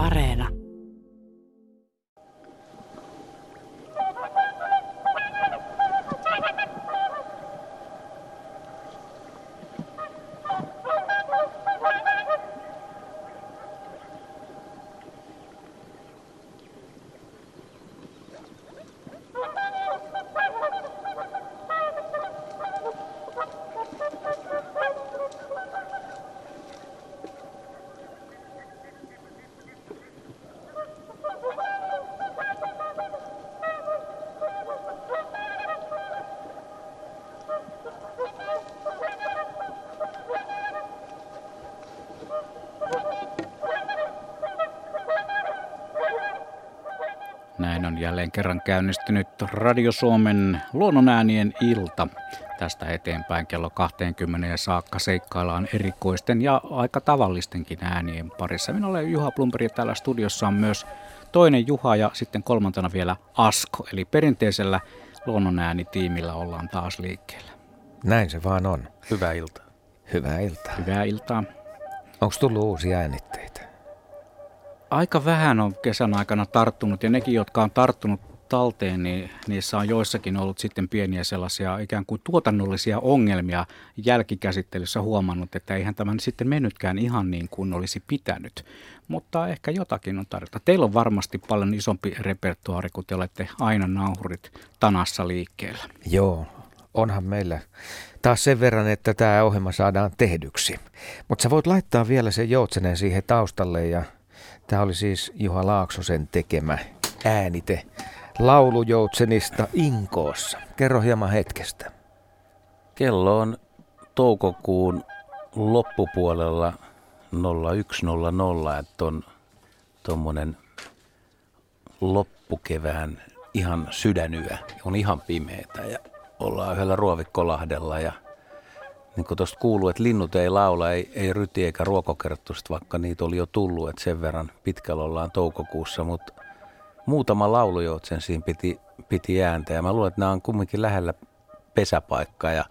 Areena. Näin on jälleen kerran käynnistynyt Radio Suomen luonnonäänien ilta. Tästä eteenpäin kello 20 saakka seikkaillaan erikoisten ja aika tavallistenkin äänien parissa. Minä olen Juha Plumperi ja täällä studiossa on myös toinen Juha ja sitten kolmantena vielä Asko. Eli perinteisellä luonnonäänitiimillä ollaan taas liikkeellä. Näin se vaan on. Hyvää iltaa. Hyvää iltaa. Hyvää iltaa. Onko tullut uusia äänitteitä? Aika vähän on kesän aikana tarttunut ja nekin, jotka on tarttunut talteen, niin niissä on joissakin ollut sitten pieniä sellaisia ikään kuin tuotannollisia ongelmia jälkikäsittelyssä huomannut, että eihän tämän sitten mennytkään ihan niin kuin olisi pitänyt. Mutta ehkä jotakin on tarjota. Teillä on varmasti paljon isompi repertuaari, kun te olette aina nauhurit tanassa liikkeellä. Joo, onhan meillä taas sen verran, että tämä ohjelma saadaan tehdyksi. Mutta sä voit laittaa vielä sen joutsenen siihen taustalle ja tämä oli siis Juha Laaksosen tekemä äänite laulujoutsenista Inkoossa. Kerro hieman hetkestä. Kello on toukokuun loppupuolella 0100, että on tuommoinen loppukevään ihan sydänyö. On ihan pimeätä ja ollaan yhdellä Ruovikkolahdella ja niin kuin tuosta kuuluu, että linnut ei laula, ei, ei ryti eikä ruokokerttuista, vaikka niitä oli jo tullut, että sen verran pitkällä ollaan toukokuussa, mutta muutama laulujoutsen siinä piti, piti ääntä. Ja mä luulen, että nämä on kumminkin lähellä pesäpaikkaa ja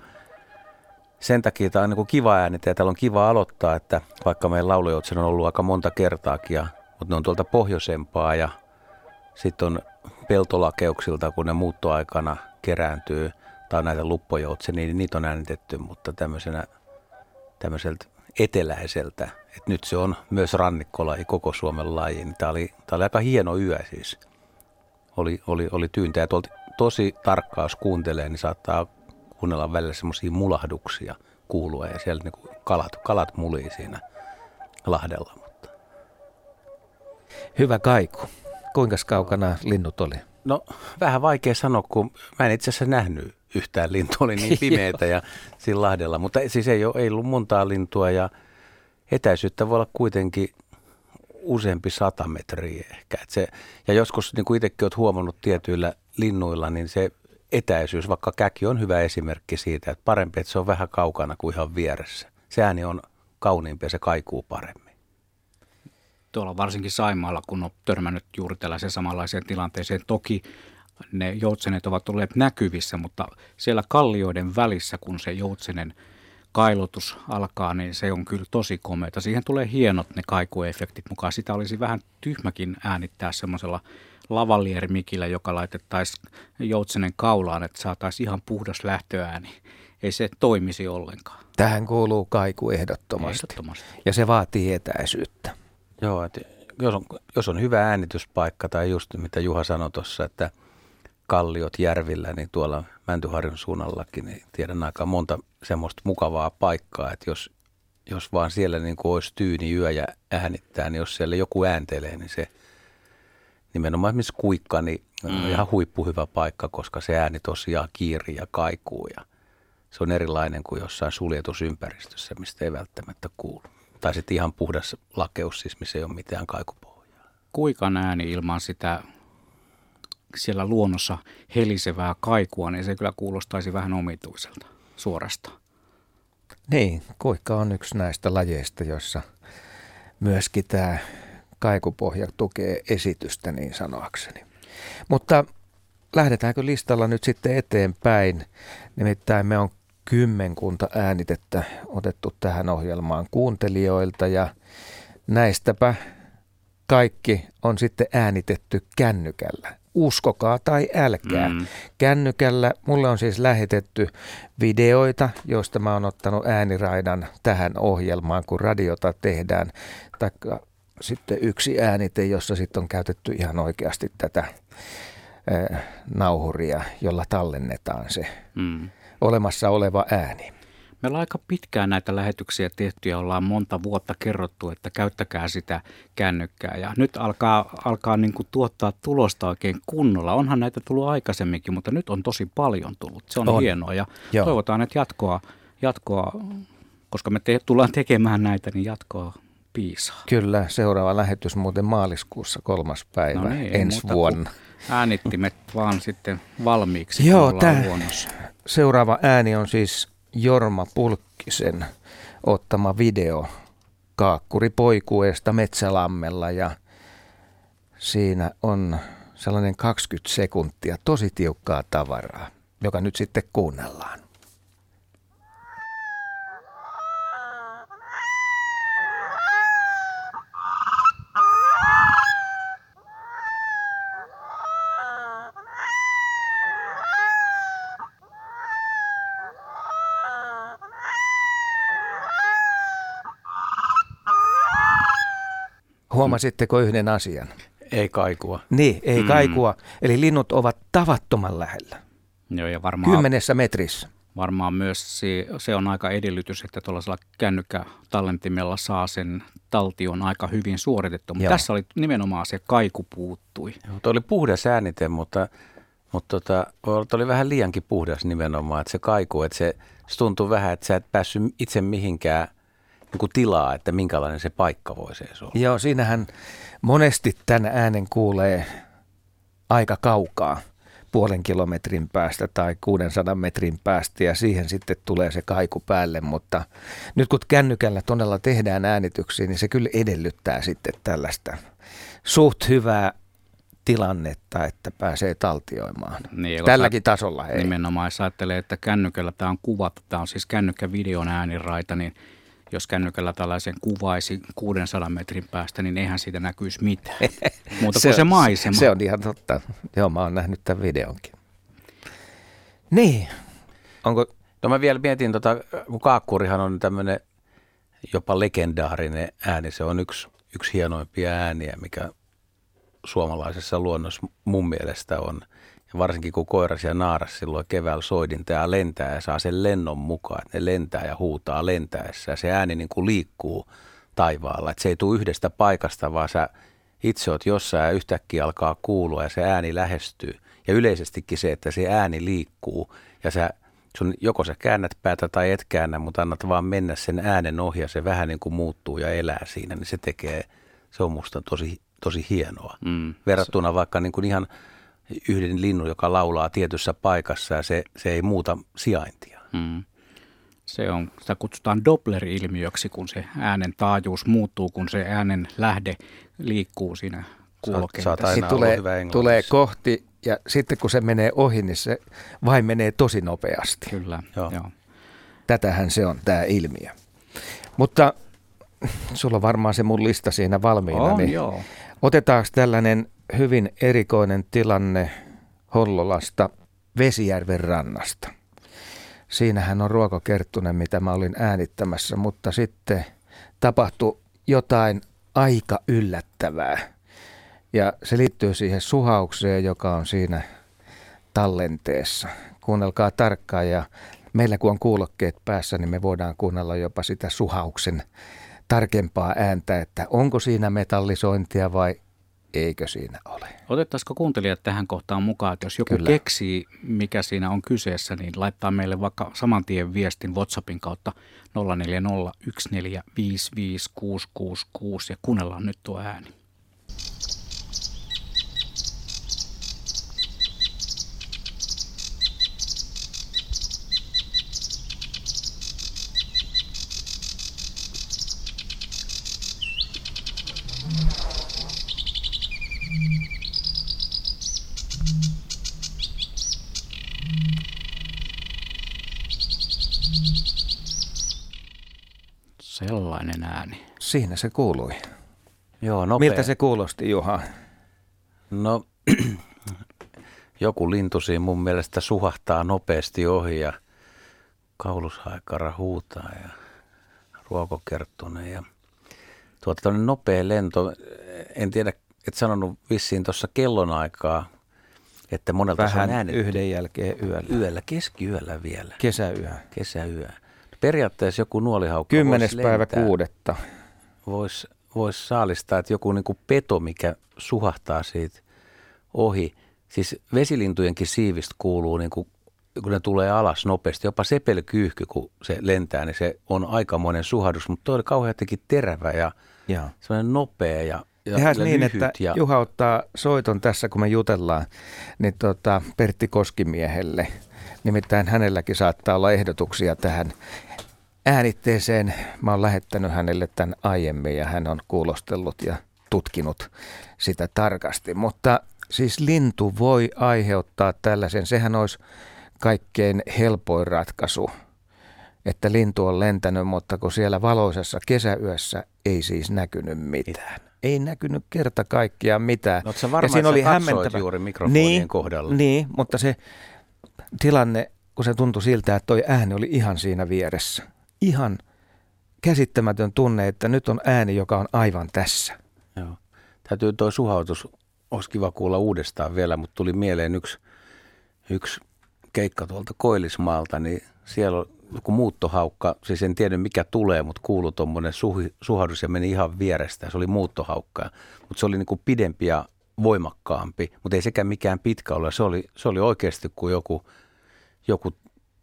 sen takia tämä on niin kiva äänitä ja täällä on kiva aloittaa, että vaikka meidän laulujoutsen on ollut aika monta kertaakin, ja, mutta ne on tuolta pohjoisempaa ja sitten on peltolakeuksilta, kun ne muuttoaikana kerääntyy, tai näitä luppojoutsenia, niin niitä on äänitetty, mutta tämmöisenä, tämmöiseltä eteläiseltä, että nyt se on myös rannikkolaji, koko Suomen laji, niin tämä oli, tämä oli aika hieno yö siis. Oli, oli, oli tyyntä ja tuolta tosi tarkkaan, jos kuuntelee, niin saattaa kuunnella välillä semmoisia mulahduksia kuulua ja siellä niin kalat, kalat mulii siinä lahdella. Mutta. Hyvä kaiku. Kuinka kaukana linnut oli? No vähän vaikea sanoa, kun mä en itse asiassa nähnyt yhtään lintua, oli niin pimeätä ja siinä lahdella. Mutta siis ei, ole, ei ollut montaa lintua ja etäisyyttä voi olla kuitenkin useampi sata metriä ehkä. Et se, ja joskus, niin kuin itsekin olet huomannut tietyillä linnuilla, niin se etäisyys, vaikka käki on hyvä esimerkki siitä, että parempi, että se on vähän kaukana kuin ihan vieressä. Se ääni on kauniimpi ja se kaikuu paremmin. Tuolla varsinkin Saimaalla, kun on törmännyt juuri tällaiseen samanlaiseen tilanteeseen. Toki ne joutsenet ovat olleet näkyvissä, mutta siellä kallioiden välissä, kun se joutsenen kailotus alkaa, niin se on kyllä tosi komeata. Siihen tulee hienot ne kaikuefektit mukaan. Sitä olisi vähän tyhmäkin äänittää semmoisella lavallierimikillä, joka laitettaisiin joutsenen kaulaan, että saataisiin ihan puhdas lähtöääni. Ei se toimisi ollenkaan. Tähän kuuluu kaiku ehdottomasti. ehdottomasti. Ja se vaatii etäisyyttä. Joo, että jos on, jos on hyvä äänityspaikka tai just mitä Juha sanoi tuossa, että kalliot järvillä, niin tuolla Mäntyharjun suunnallakin, niin tiedän aika monta semmoista mukavaa paikkaa, että jos, jos vaan siellä niin kuin olisi tyyni yö ja äänittää, niin jos siellä joku ääntelee, niin se nimenomaan esimerkiksi kuikka, niin mm. on ihan huippuhyvä paikka, koska se ääni tosiaan kiiri ja kaikuu ja se on erilainen kuin jossain suljetusympäristössä, mistä ei välttämättä kuulu. Tai sitten ihan puhdas lakeus, siis missä ei ole mitään kaikupohjaa. Kuikan ääni ilman sitä siellä luonnossa helisevää kaikua, niin se kyllä kuulostaisi vähän omituiselta suorastaan. Niin, kuikka on yksi näistä lajeista, joissa myöskin tämä kaikupohja tukee esitystä niin sanoakseni. Mutta lähdetäänkö listalla nyt sitten eteenpäin? Nimittäin me on kymmenkunta äänitettä otettu tähän ohjelmaan kuuntelijoilta ja näistäpä kaikki on sitten äänitetty kännykällä. Uskokaa tai älkää. Mm. Kännykällä mulle on siis lähetetty videoita, joista mä oon ottanut ääniraidan tähän ohjelmaan, kun radiota tehdään. Taikka sitten yksi äänite, jossa sitten on käytetty ihan oikeasti tätä äh, nauhuria, jolla tallennetaan se mm. olemassa oleva ääni. Meillä on aika pitkään näitä lähetyksiä tehty ja ollaan monta vuotta kerrottu, että käyttäkää sitä kännykkää. Ja nyt alkaa, alkaa niin kuin tuottaa tulosta oikein kunnolla. Onhan näitä tullut aikaisemminkin, mutta nyt on tosi paljon tullut. Se on, on. hienoa ja Joo. toivotaan, että jatkoa, jatkoa koska me te, tullaan tekemään näitä, niin jatkoa piisaa. Kyllä, seuraava lähetys muuten maaliskuussa kolmas päivä no niin, ensi vuonna. Äänittimet vaan sitten valmiiksi. Joo, tämä seuraava ääni on siis Jorma Pulkkisen ottama video Kaakkuri poikueesta Metsälammella ja siinä on sellainen 20 sekuntia tosi tiukkaa tavaraa, joka nyt sitten kuunnellaan. Huomasitteko yhden asian? Ei kaikua. Niin, ei mm. kaikua. Eli linnut ovat tavattoman lähellä. Joo, ja varmaan, Kymmenessä metrissä. Varmaan myös se, se on aika edellytys, että tuollaisella kännykkätallentimella saa sen taltion aika hyvin suoritettu. Mutta tässä oli nimenomaan se kaiku puuttui. Joo, tuo oli puhdas äänite, mutta, mutta tota, oli vähän liiankin puhdas nimenomaan. Että se kaiku, että se, se tuntui vähän, että sä et päässyt itse mihinkään – niin kuin tilaa, että minkälainen se paikka voisi olla. Joo, siinähän monesti tämän äänen kuulee aika kaukaa puolen kilometrin päästä tai 600 metrin päästä ja siihen sitten tulee se kaiku päälle, mutta nyt kun kännykällä todella tehdään äänityksiä, niin se kyllä edellyttää sitten tällaista suht hyvää tilannetta, että pääsee taltioimaan. Niin, Tälläkin tasolla. Hei. Nimenomaan, jos ajattelee, että kännykällä tämä on kuvattu, tämä on siis kännykkävideon ääniraita, niin jos kännykällä tällaisen kuvaisi 600 metrin päästä, niin eihän siitä näkyisi mitään. Muuta kuin se, se maisema. Se on ihan totta. Joo, mä oon nähnyt tämän videonkin. Niin. Onko... No mä vielä mietin, tota, kun Kaakkurihan on tämmöinen jopa legendaarinen ääni. Se on yksi, yksi hienoimpia ääniä, mikä suomalaisessa luonnossa mun mielestä on – ja varsinkin kun koiras ja naaras silloin keväällä ja lentää ja saa sen lennon mukaan, että ne lentää ja huutaa lentäessä ja se ääni niin kuin liikkuu taivaalla. Että se ei tule yhdestä paikasta, vaan sä itse oot jossain ja yhtäkkiä alkaa kuulua ja se ääni lähestyy. Ja yleisestikin se, että se ääni liikkuu ja sä, sun, joko sä käännät päätä tai et käännä, mutta annat vaan mennä sen äänen ohi ja se vähän niin kuin muuttuu ja elää siinä, niin se tekee, se on musta tosi, tosi hienoa. Mm. Verrattuna vaikka niin kuin ihan yhden linnun, joka laulaa tietyssä paikassa ja se, se ei muuta sijaintia. Mm. Se on, sitä kutsutaan Doppler-ilmiöksi, kun se äänen taajuus muuttuu, kun se äänen lähde liikkuu siinä kuulokentässä. Saat tulee, tulee kohti ja sitten kun se menee ohi, niin se vain menee tosi nopeasti. Kyllä, joo. joo. Tätähän se on tämä ilmiö. Mutta sulla on varmaan se mun lista siinä valmiina. On, niin joo. Otetaanko tällainen hyvin erikoinen tilanne Hollolasta Vesijärven rannasta. Siinähän on ruokokerttunen, mitä mä olin äänittämässä, mutta sitten tapahtui jotain aika yllättävää. Ja se liittyy siihen suhaukseen, joka on siinä tallenteessa. Kuunnelkaa tarkkaan ja meillä kun on kuulokkeet päässä, niin me voidaan kuunnella jopa sitä suhauksen tarkempaa ääntä, että onko siinä metallisointia vai eikö siinä ole. Otettaisiko kuuntelijat tähän kohtaan mukaan, että jos joku Kyllä. keksii, mikä siinä on kyseessä, niin laittaa meille vaikka saman tien viestin WhatsAppin kautta 0401455666 ja kuunnellaan nyt tuo ääni. Sellainen ääni. Siinä se kuului. Joo, nopea. Miltä se kuulosti, Juha? No, joku lintu siinä mun mielestä suhahtaa nopeasti ohi ja kaulushaikara huutaa ja ruokokerttunen ja tuota nopea lento. En tiedä, et sanonut vissiin tuossa kellonaikaa, että monelta Vähän on yhden jälkeen yöllä. Yöllä, keskiyöllä vielä. Kesäyö. Kesäyö. Periaatteessa joku nuolihaukka Kymmenes päivä lentää. kuudetta. Voisi vois saalistaa, että joku niinku peto, mikä suhahtaa siitä ohi. Siis vesilintujenkin siivistä kuuluu, niinku, kun ne tulee alas nopeasti, jopa sepelkyyhky, kun se lentää, niin se on aikamoinen suhadus. Mutta toi oli kauhean jotenkin terävä ja Joo. semmoinen nopea ja, ja, Tehdään ja niin, lyhyt että ja, Juha ottaa soiton tässä, kun me jutellaan, niin tota Pertti Koskimiehelle. Nimittäin hänelläkin saattaa olla ehdotuksia tähän äänitteeseen. Mä oon lähettänyt hänelle tämän aiemmin ja hän on kuulostellut ja tutkinut sitä tarkasti. Mutta siis lintu voi aiheuttaa tällaisen, sehän olisi kaikkein helpoin ratkaisu, että lintu on lentänyt, mutta kun siellä valoisessa kesäyössä ei siis näkynyt mitään. Ei näkynyt kerta kaikkiaan mitään. No, sä varma, että sä katsoit juuri mikrofonien niin, kohdalla? Niin, mutta se tilanne, kun se tuntui siltä, että toi ääni oli ihan siinä vieressä. Ihan käsittämätön tunne, että nyt on ääni, joka on aivan tässä. Joo. Täytyy tuo suhautus, olisi kiva kuulla uudestaan vielä, mutta tuli mieleen yksi, yksi keikka tuolta Koillismaalta, niin siellä joku muuttohaukka, siis en tiedä mikä tulee, mutta kuului tuommoinen suhi, suhahdus ja meni ihan vierestä. Se oli muuttohaukka, mutta se oli niin kuin pidempi ja voimakkaampi, mutta ei sekään mikään pitkä ole. Se oli, se oli oikeasti kuin joku, joku,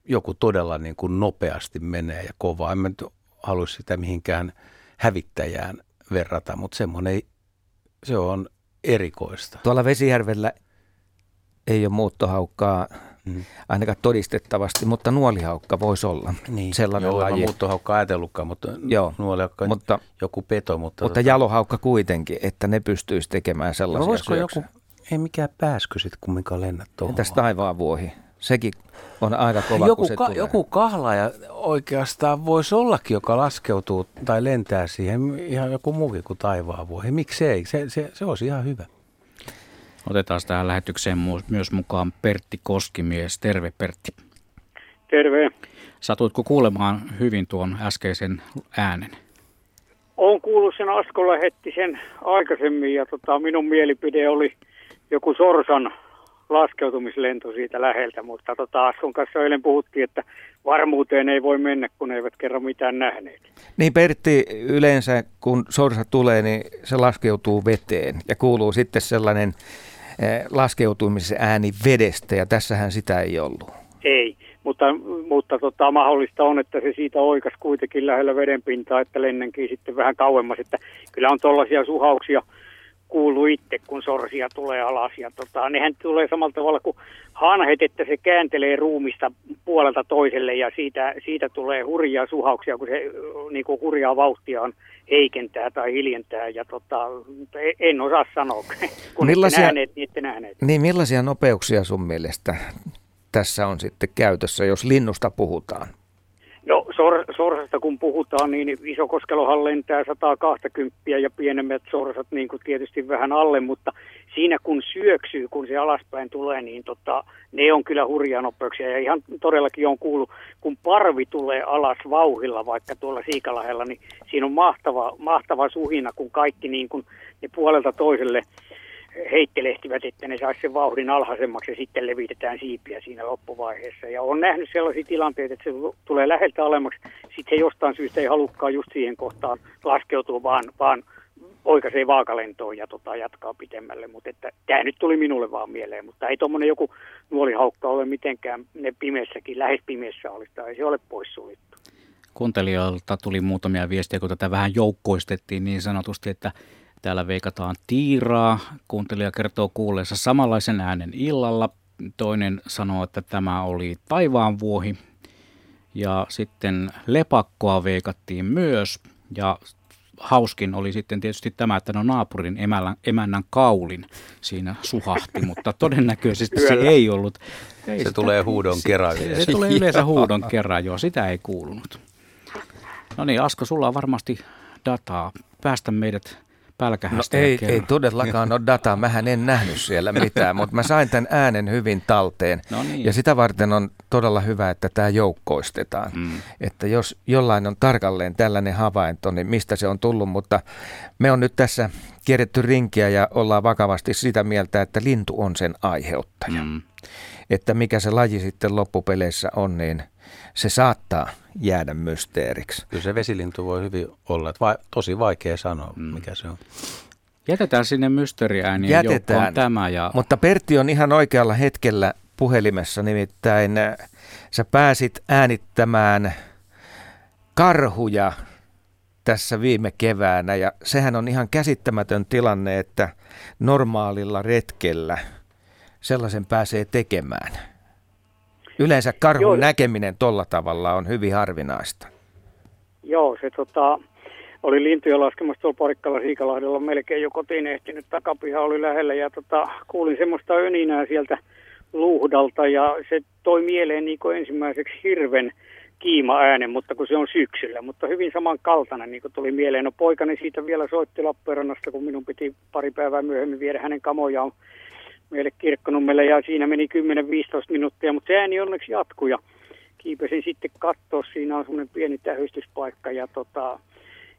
joku todella niin kuin nopeasti menee ja kovaa. En mä nyt halua sitä mihinkään hävittäjään verrata, mutta semmoinen, se on erikoista. Tuolla Vesijärvellä ei ole muuttohaukkaa Mm. ainakaan todistettavasti, mutta nuolihaukka voisi olla Niin. sellainen Joo, laji. Joo, muuttohaukka ajatellutkaan, mutta Joo, nuolihaukka mutta, joku peto. Mutta, mutta tota- jalohaukka kuitenkin, että ne pystyisi tekemään No sellaisia voisiko syöksejä. joku, ei mikään pääskö sitten kumminkaan lennä tuohon. Entäs taivaan vuohi? Sekin on aika kova, joku, kun ka, tulee. joku kahlaaja oikeastaan voisi ollakin, joka laskeutuu tai lentää siihen ihan joku muukin kuin taivaan vuohi. Miksei? Se, se, se olisi ihan hyvä. Otetaan tähän lähetykseen myös mukaan Pertti Koskimies. Terve Pertti. Terve. Satuitko kuulemaan hyvin tuon äskeisen äänen? Olen kuullut sen Asko lähetti sen aikaisemmin ja tota, minun mielipide oli joku Sorsan laskeutumislento siitä läheltä, mutta tota, Askon kanssa eilen puhuttiin, että varmuuteen ei voi mennä, kun eivät kerran mitään nähneet. Niin Pertti, yleensä kun sorsa tulee, niin se laskeutuu veteen ja kuuluu sitten sellainen laskeutumisen ääni vedestä ja tässähän sitä ei ollut. Ei, mutta, mutta tota, mahdollista on, että se siitä oikas kuitenkin lähellä vedenpintaa, että lennänkin sitten vähän kauemmas. Että kyllä on tuollaisia suhauksia kuuluu itse, kun sorsia tulee alas. Ja tota, nehän tulee samalla tavalla kuin hanhet, että se kääntelee ruumista puolelta toiselle ja siitä, siitä tulee hurjaa suhauksia, kun se niin kuin hurjaa vauhtia on heikentää tai hiljentää. Ja tota, en osaa sanoa, kun Millaisia- ette nähneet, niin ette nähneet. Niin millaisia nopeuksia sun mielestä tässä on sitten käytössä, jos linnusta puhutaan? No sor, sorsasta kun puhutaan, niin Isokoskelohan lentää 120 ja pienemmät sorsat niin kuin tietysti vähän alle, mutta siinä kun syöksyy, kun se alaspäin tulee, niin tota, ne on kyllä hurjaa nopeuksia. Ja ihan todellakin on kuullut, kun parvi tulee alas vauhilla vaikka tuolla Siikalahella, niin siinä on mahtava, mahtava suhina, kun kaikki niin kuin ne puolelta toiselle heittelehtivät, että ne saisi sen vauhdin alhaisemmaksi ja sitten levitetään siipiä siinä loppuvaiheessa. Ja on nähnyt sellaisia tilanteita, että se tulee läheltä alemmaksi, sitten se jostain syystä ei halukkaan just siihen kohtaan laskeutua, vaan, vaan oikaisee vaakalentoon ja tota, jatkaa pitemmälle. Mutta tämä nyt tuli minulle vaan mieleen, mutta ei tuommoinen joku nuolihaukka ole mitenkään ne pimeässäkin, lähes pimeässä olisi, tai se ole poissuljettu. Kuuntelijoilta tuli muutamia viestejä, kun tätä vähän joukkoistettiin niin sanotusti, että täällä veikataan tiiraa. Kuuntelija kertoo kuulleensa samanlaisen äänen illalla. Toinen sanoo, että tämä oli taivaan vuohi. Ja sitten lepakkoa veikattiin myös. Ja hauskin oli sitten tietysti tämä, että no naapurin emännän, emännän kaulin siinä suhahti, mutta todennäköisesti se ei ollut. Ei Se sitä- tulee huudon kerran Se, yleensä. se tulee yleensä huudon kerran, joo, sitä ei kuulunut. No niin, Asko, sulla on varmasti dataa. Päästä meidät pälkähästä. No, ei, ei todellakaan ole dataa. Mähän en nähnyt siellä mitään, mutta mä sain tämän äänen hyvin talteen. No niin. Ja sitä varten on todella hyvä, että tämä joukkoistetaan. Mm. Että jos jollain on tarkalleen tällainen havainto, niin mistä se on tullut. Mutta me on nyt tässä kierretty rinkiä ja ollaan vakavasti sitä mieltä, että lintu on sen aiheuttaja. Mm. Että mikä se laji sitten loppupeleissä on, niin se saattaa jäädä mysteeriksi. Kyllä se vesilintu voi hyvin olla. Että vai, tosi vaikea sanoa, mm. mikä se on. Jätetään sinne mysteeriäänien Jätetään. joukkoon tämä. Ja, Mutta Pertti on ihan oikealla hetkellä puhelimessa, nimittäin äh, sä pääsit äänittämään karhuja tässä viime keväänä ja sehän on ihan käsittämätön tilanne, että normaalilla retkellä sellaisen pääsee tekemään. Yleensä karhun Joo. näkeminen tolla tavalla on hyvin harvinaista. Joo, se tota, oli lintuja laskemassa tuolla Porikkala Siikalahdella melkein jo kotiin ehtinyt. Takapiha oli lähellä ja tota, kuulin semmoista öninää sieltä luhdalta ja se toi mieleen niin kuin ensimmäiseksi hirven kiima-äänen, mutta kun se on syksyllä, mutta hyvin samankaltainen, niin kuin tuli mieleen. No poikani siitä vielä soitti Lappeenrannasta, kun minun piti pari päivää myöhemmin viedä hänen kamojaan meille Kirkkonummelle ja siinä meni 10-15 minuuttia, mutta se ääni onneksi jatkui ja kiipesin sitten katsoa, siinä on semmoinen pieni tähystyspaikka ja tota,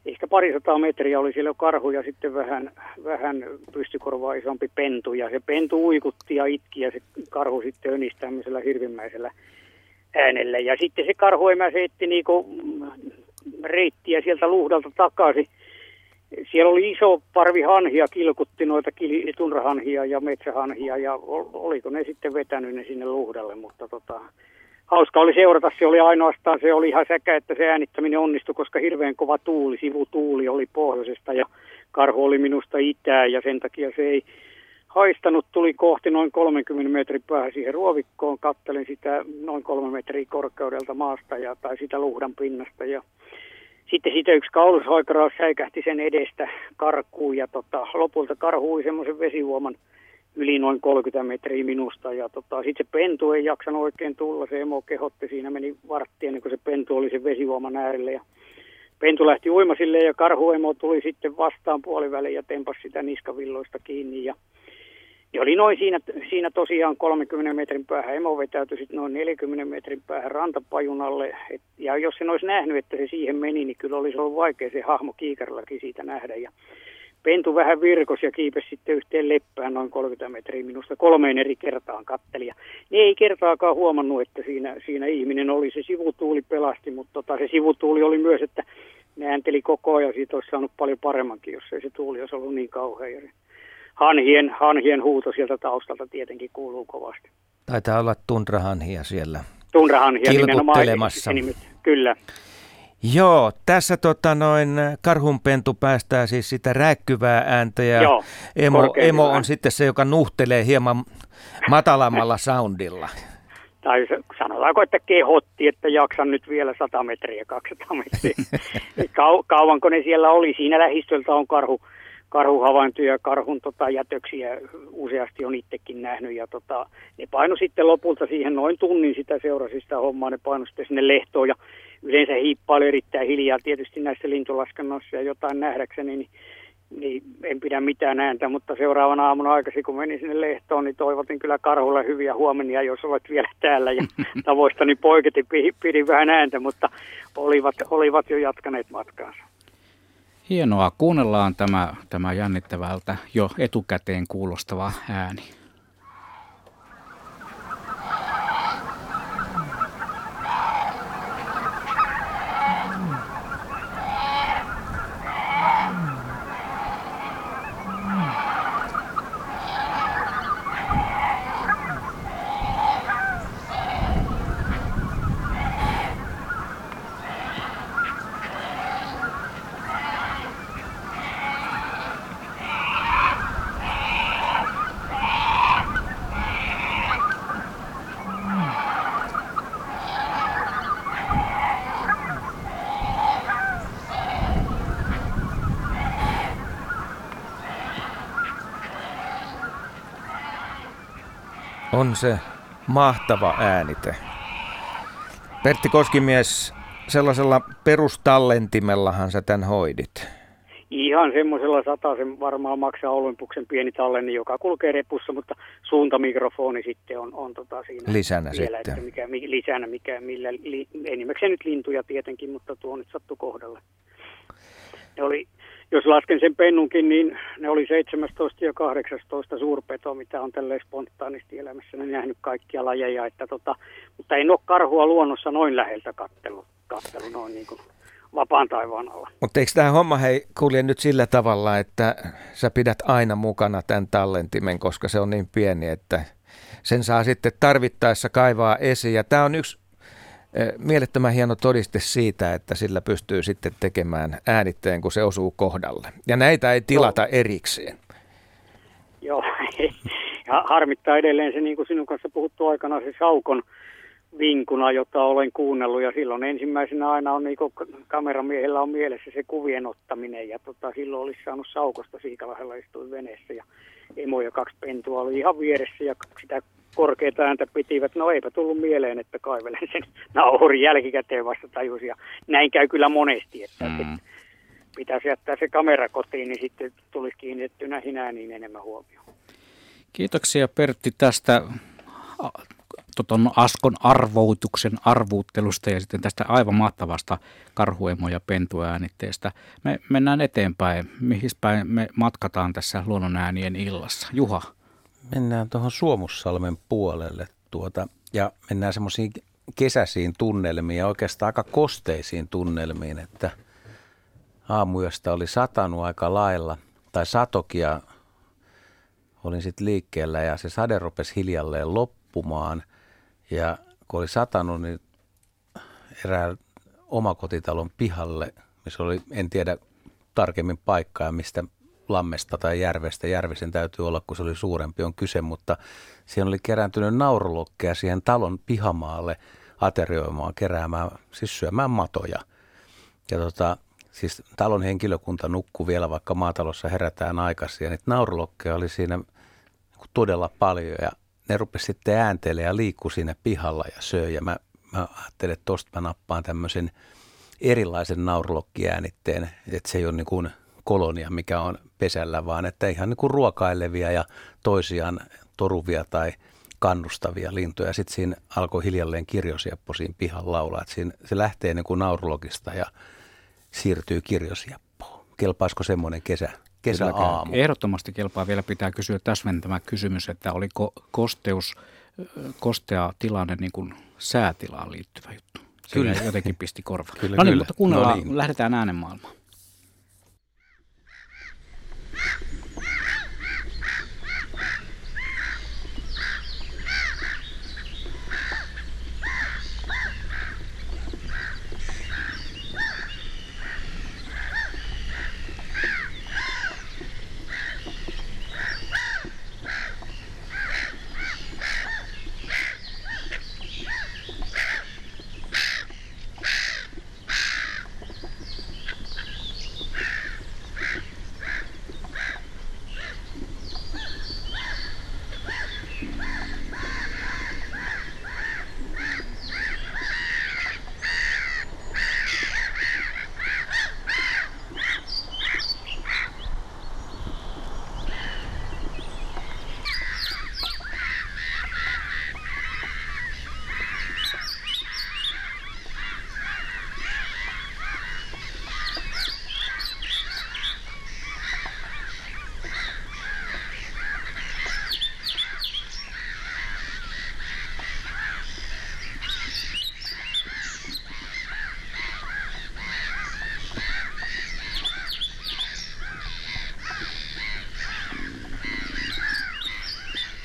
ehkä parisataa metriä oli siellä karhu ja sitten vähän, vähän pystykorvaa isompi pentu. Ja se pentu uikutti ja itki ja se karhu sitten önisti tämmöisellä hirvimäisellä äänellä. Ja sitten se karhu emäse etti niinku reittiä sieltä luhdalta takaisin siellä oli iso parvi hanhia, kilkutti noita tunrahanhia ja metsähanhia ja ol- oliko ne sitten vetänyt ne sinne luhdalle, mutta tota, hauska oli seurata, se oli ainoastaan, se oli ihan säkä, että se äänittäminen onnistui, koska hirveän kova tuuli, sivutuuli oli pohjoisesta ja karhu oli minusta itää ja sen takia se ei haistanut, tuli kohti noin 30 metrin päähän siihen ruovikkoon, kattelin sitä noin kolme metriä korkeudelta maasta ja, tai sitä luhdan pinnasta ja sitten siitä yksi kaulushoikaraus säikähti sen edestä karkuun ja tota, lopulta karhui semmoisen vesijuoman yli noin 30 metriä minusta. Ja tota, sitten se pentu ei jaksanut oikein tulla, se emo kehotti, siinä meni vartti ennen kuin se pentu oli sen vesijuoman äärelle. Ja pentu lähti uimasille ja karhuemo tuli sitten vastaan puoliväliin ja tempasi sitä niskavilloista kiinni. Ja, ja oli noin siinä, siinä tosiaan 30 metrin päähän, emo vetäytyi sitten noin 40 metrin päähän rantapajunalle. Et, ja jos sen olisi nähnyt, että se siihen meni, niin kyllä olisi ollut vaikea se hahmo kiikarillakin siitä nähdä. Ja pentu vähän virkos ja kiipesi sitten yhteen leppään noin 30 metriä minusta kolmeen eri kertaan katteli. Ja ne ei kertaakaan huomannut, että siinä, siinä ihminen oli. Se sivutuuli pelasti, mutta tota, se sivutuuli oli myös, että ne äänteli koko ajan. Siitä olisi saanut paljon paremmankin, jos ei se tuuli olisi ollut niin kauhean. Hanhien, hanhien huuto sieltä taustalta tietenkin kuuluu kovasti. Taitaa olla tundrahanhia siellä. Tunrahanhia Kilkuttelemassa. Kyllä. Joo, tässä tota noin karhunpentu päästää siis sitä räkkyvää ääntä ja Joo, emo, emo on sitten se, joka nuhtelee hieman matalammalla soundilla. Tai sanotaanko, että kehotti, että jaksan nyt vielä 100 metriä, 200 metriä. Kau, kauanko ne siellä oli? Siinä lähistöltä on karhu, karhuhavaintoja ja karhun tota, jätöksiä useasti on itsekin nähnyt. Ja tota, ne painu sitten lopulta siihen noin tunnin sitä seurasi sitä hommaa. Ne painu sitten sinne lehtoon ja yleensä hiippaili erittäin hiljaa tietysti näissä lintulaskennoissa ja jotain nähdäkseni. Niin niin en pidä mitään ääntä, mutta seuraavana aamuna aikaisin, kun menin sinne lehtoon, niin toivotin kyllä karhulle hyviä huomenia, jos olet vielä täällä. Ja tavoistani poiketi pi- pidin vähän ääntä, mutta olivat, olivat jo jatkaneet matkaansa. Hienoa. Kuunnellaan tämä, tämä jännittävältä jo etukäteen kuulostava ääni. On se mahtava äänite. Pertti Koskimies, sellaisella perustallentimellahan sä tämän hoidit. ihan semmoisella sen varmaan maksaa Olympuksen pieni tallenne, joka kulkee repussa, mutta suuntamikrofoni sitten on, on tota siinä lisänä vielä, sitten. Että mikä, lisänä, mikä, millä, li, enimmäkseen nyt lintuja tietenkin, mutta tuo nyt sattui kohdalle. Ne oli, jos lasken sen pennunkin, niin ne oli 17 ja 18 suurpeto, mitä on tälleen spontaanisti elämässä nähnyt kaikkia lajeja, että tota, mutta en ole karhua luonnossa noin läheltä kattelu, kattelu noin niin kuin vapaan taivaan alla. Mutta eikö tämä homma hei kulje nyt sillä tavalla, että sä pidät aina mukana tämän tallentimen, koska se on niin pieni, että sen saa sitten tarvittaessa kaivaa esiin. Ja tämä on yksi mielettömän hieno todiste siitä, että sillä pystyy sitten tekemään äänitteen, kun se osuu kohdalle. Ja näitä ei tilata Joo. erikseen. Joo, ja harmittaa edelleen se, niin kuin sinun kanssa puhuttu aikana, se saukon vinkuna, jota olen kuunnellut. Ja silloin ensimmäisenä aina on, niin kameramiehellä on mielessä se kuvien ottaminen. Ja tota, silloin olisi saanut saukosta Siikalahdella istuin veneessä. Ja emo ja kaksi pentua oli ihan vieressä ja sitä korkeita ääntä pitivät. No eipä tullut mieleen, että kaivelen sen nauhurin jälkikäteen vasta tajusin. Ja näin käy kyllä monesti, että, mm. pitäisi jättää se kamera kotiin, niin sitten tulisi kiinnitetty näihin ääniin enemmän huomioon. Kiitoksia Pertti tästä tuon Askon arvoituksen arvuuttelusta ja sitten tästä aivan mahtavasta karhuemo- ja pentuäänitteestä. Me mennään eteenpäin. Mihin päin me matkataan tässä luonnonäänien illassa? Juha. Mennään tuohon Suomussalmen puolelle tuota, ja mennään semmoisiin kesäisiin tunnelmiin ja oikeastaan aika kosteisiin tunnelmiin, että aamuyöstä oli satanut aika lailla, tai satokia olin sitten liikkeellä ja se sade rupesi hiljalleen loppumaan – ja kun oli satanut, niin erään omakotitalon pihalle, missä oli, en tiedä tarkemmin paikkaa, mistä lammesta tai järvestä, järvisen täytyy olla, kun se oli suurempi, on kyse, mutta siihen oli kerääntynyt naurulokkeja siihen talon pihamaalle aterioimaan, keräämään, siis syömään matoja. Ja tota, siis talon henkilökunta nukkui vielä, vaikka maatalossa herätään aikaisin, ja niitä naurulokkeja oli siinä todella paljon, ja ne rupesi sitten ääntelemään ja liikkui siinä pihalla ja söi. Ja mä, mä ajattelin, että tosta mä nappaan tämmöisen erilaisen naurulokkiäänitteen, että se ei ole niin kuin kolonia, mikä on pesällä, vaan että ihan niin kuin ruokailevia ja toisiaan toruvia tai kannustavia lintuja. Sitten siinä alkoi hiljalleen kirjosieppo siinä pihan laulaa. Että siinä, se lähtee niin kuin naurulogista ja siirtyy kirjosieppoon. Kelpaisiko semmoinen kesä, kesäaamu. Ehdottomasti kelpaa vielä pitää kysyä täsmentämä kysymys, että oliko kosteus, kostea tilanne niin kuin säätilaan liittyvä juttu. Se kyllä. jotenkin pisti korva. Kyllä, no niin, kyllä. mutta kuunnellaan, no niin. lähdetään äänen Shh.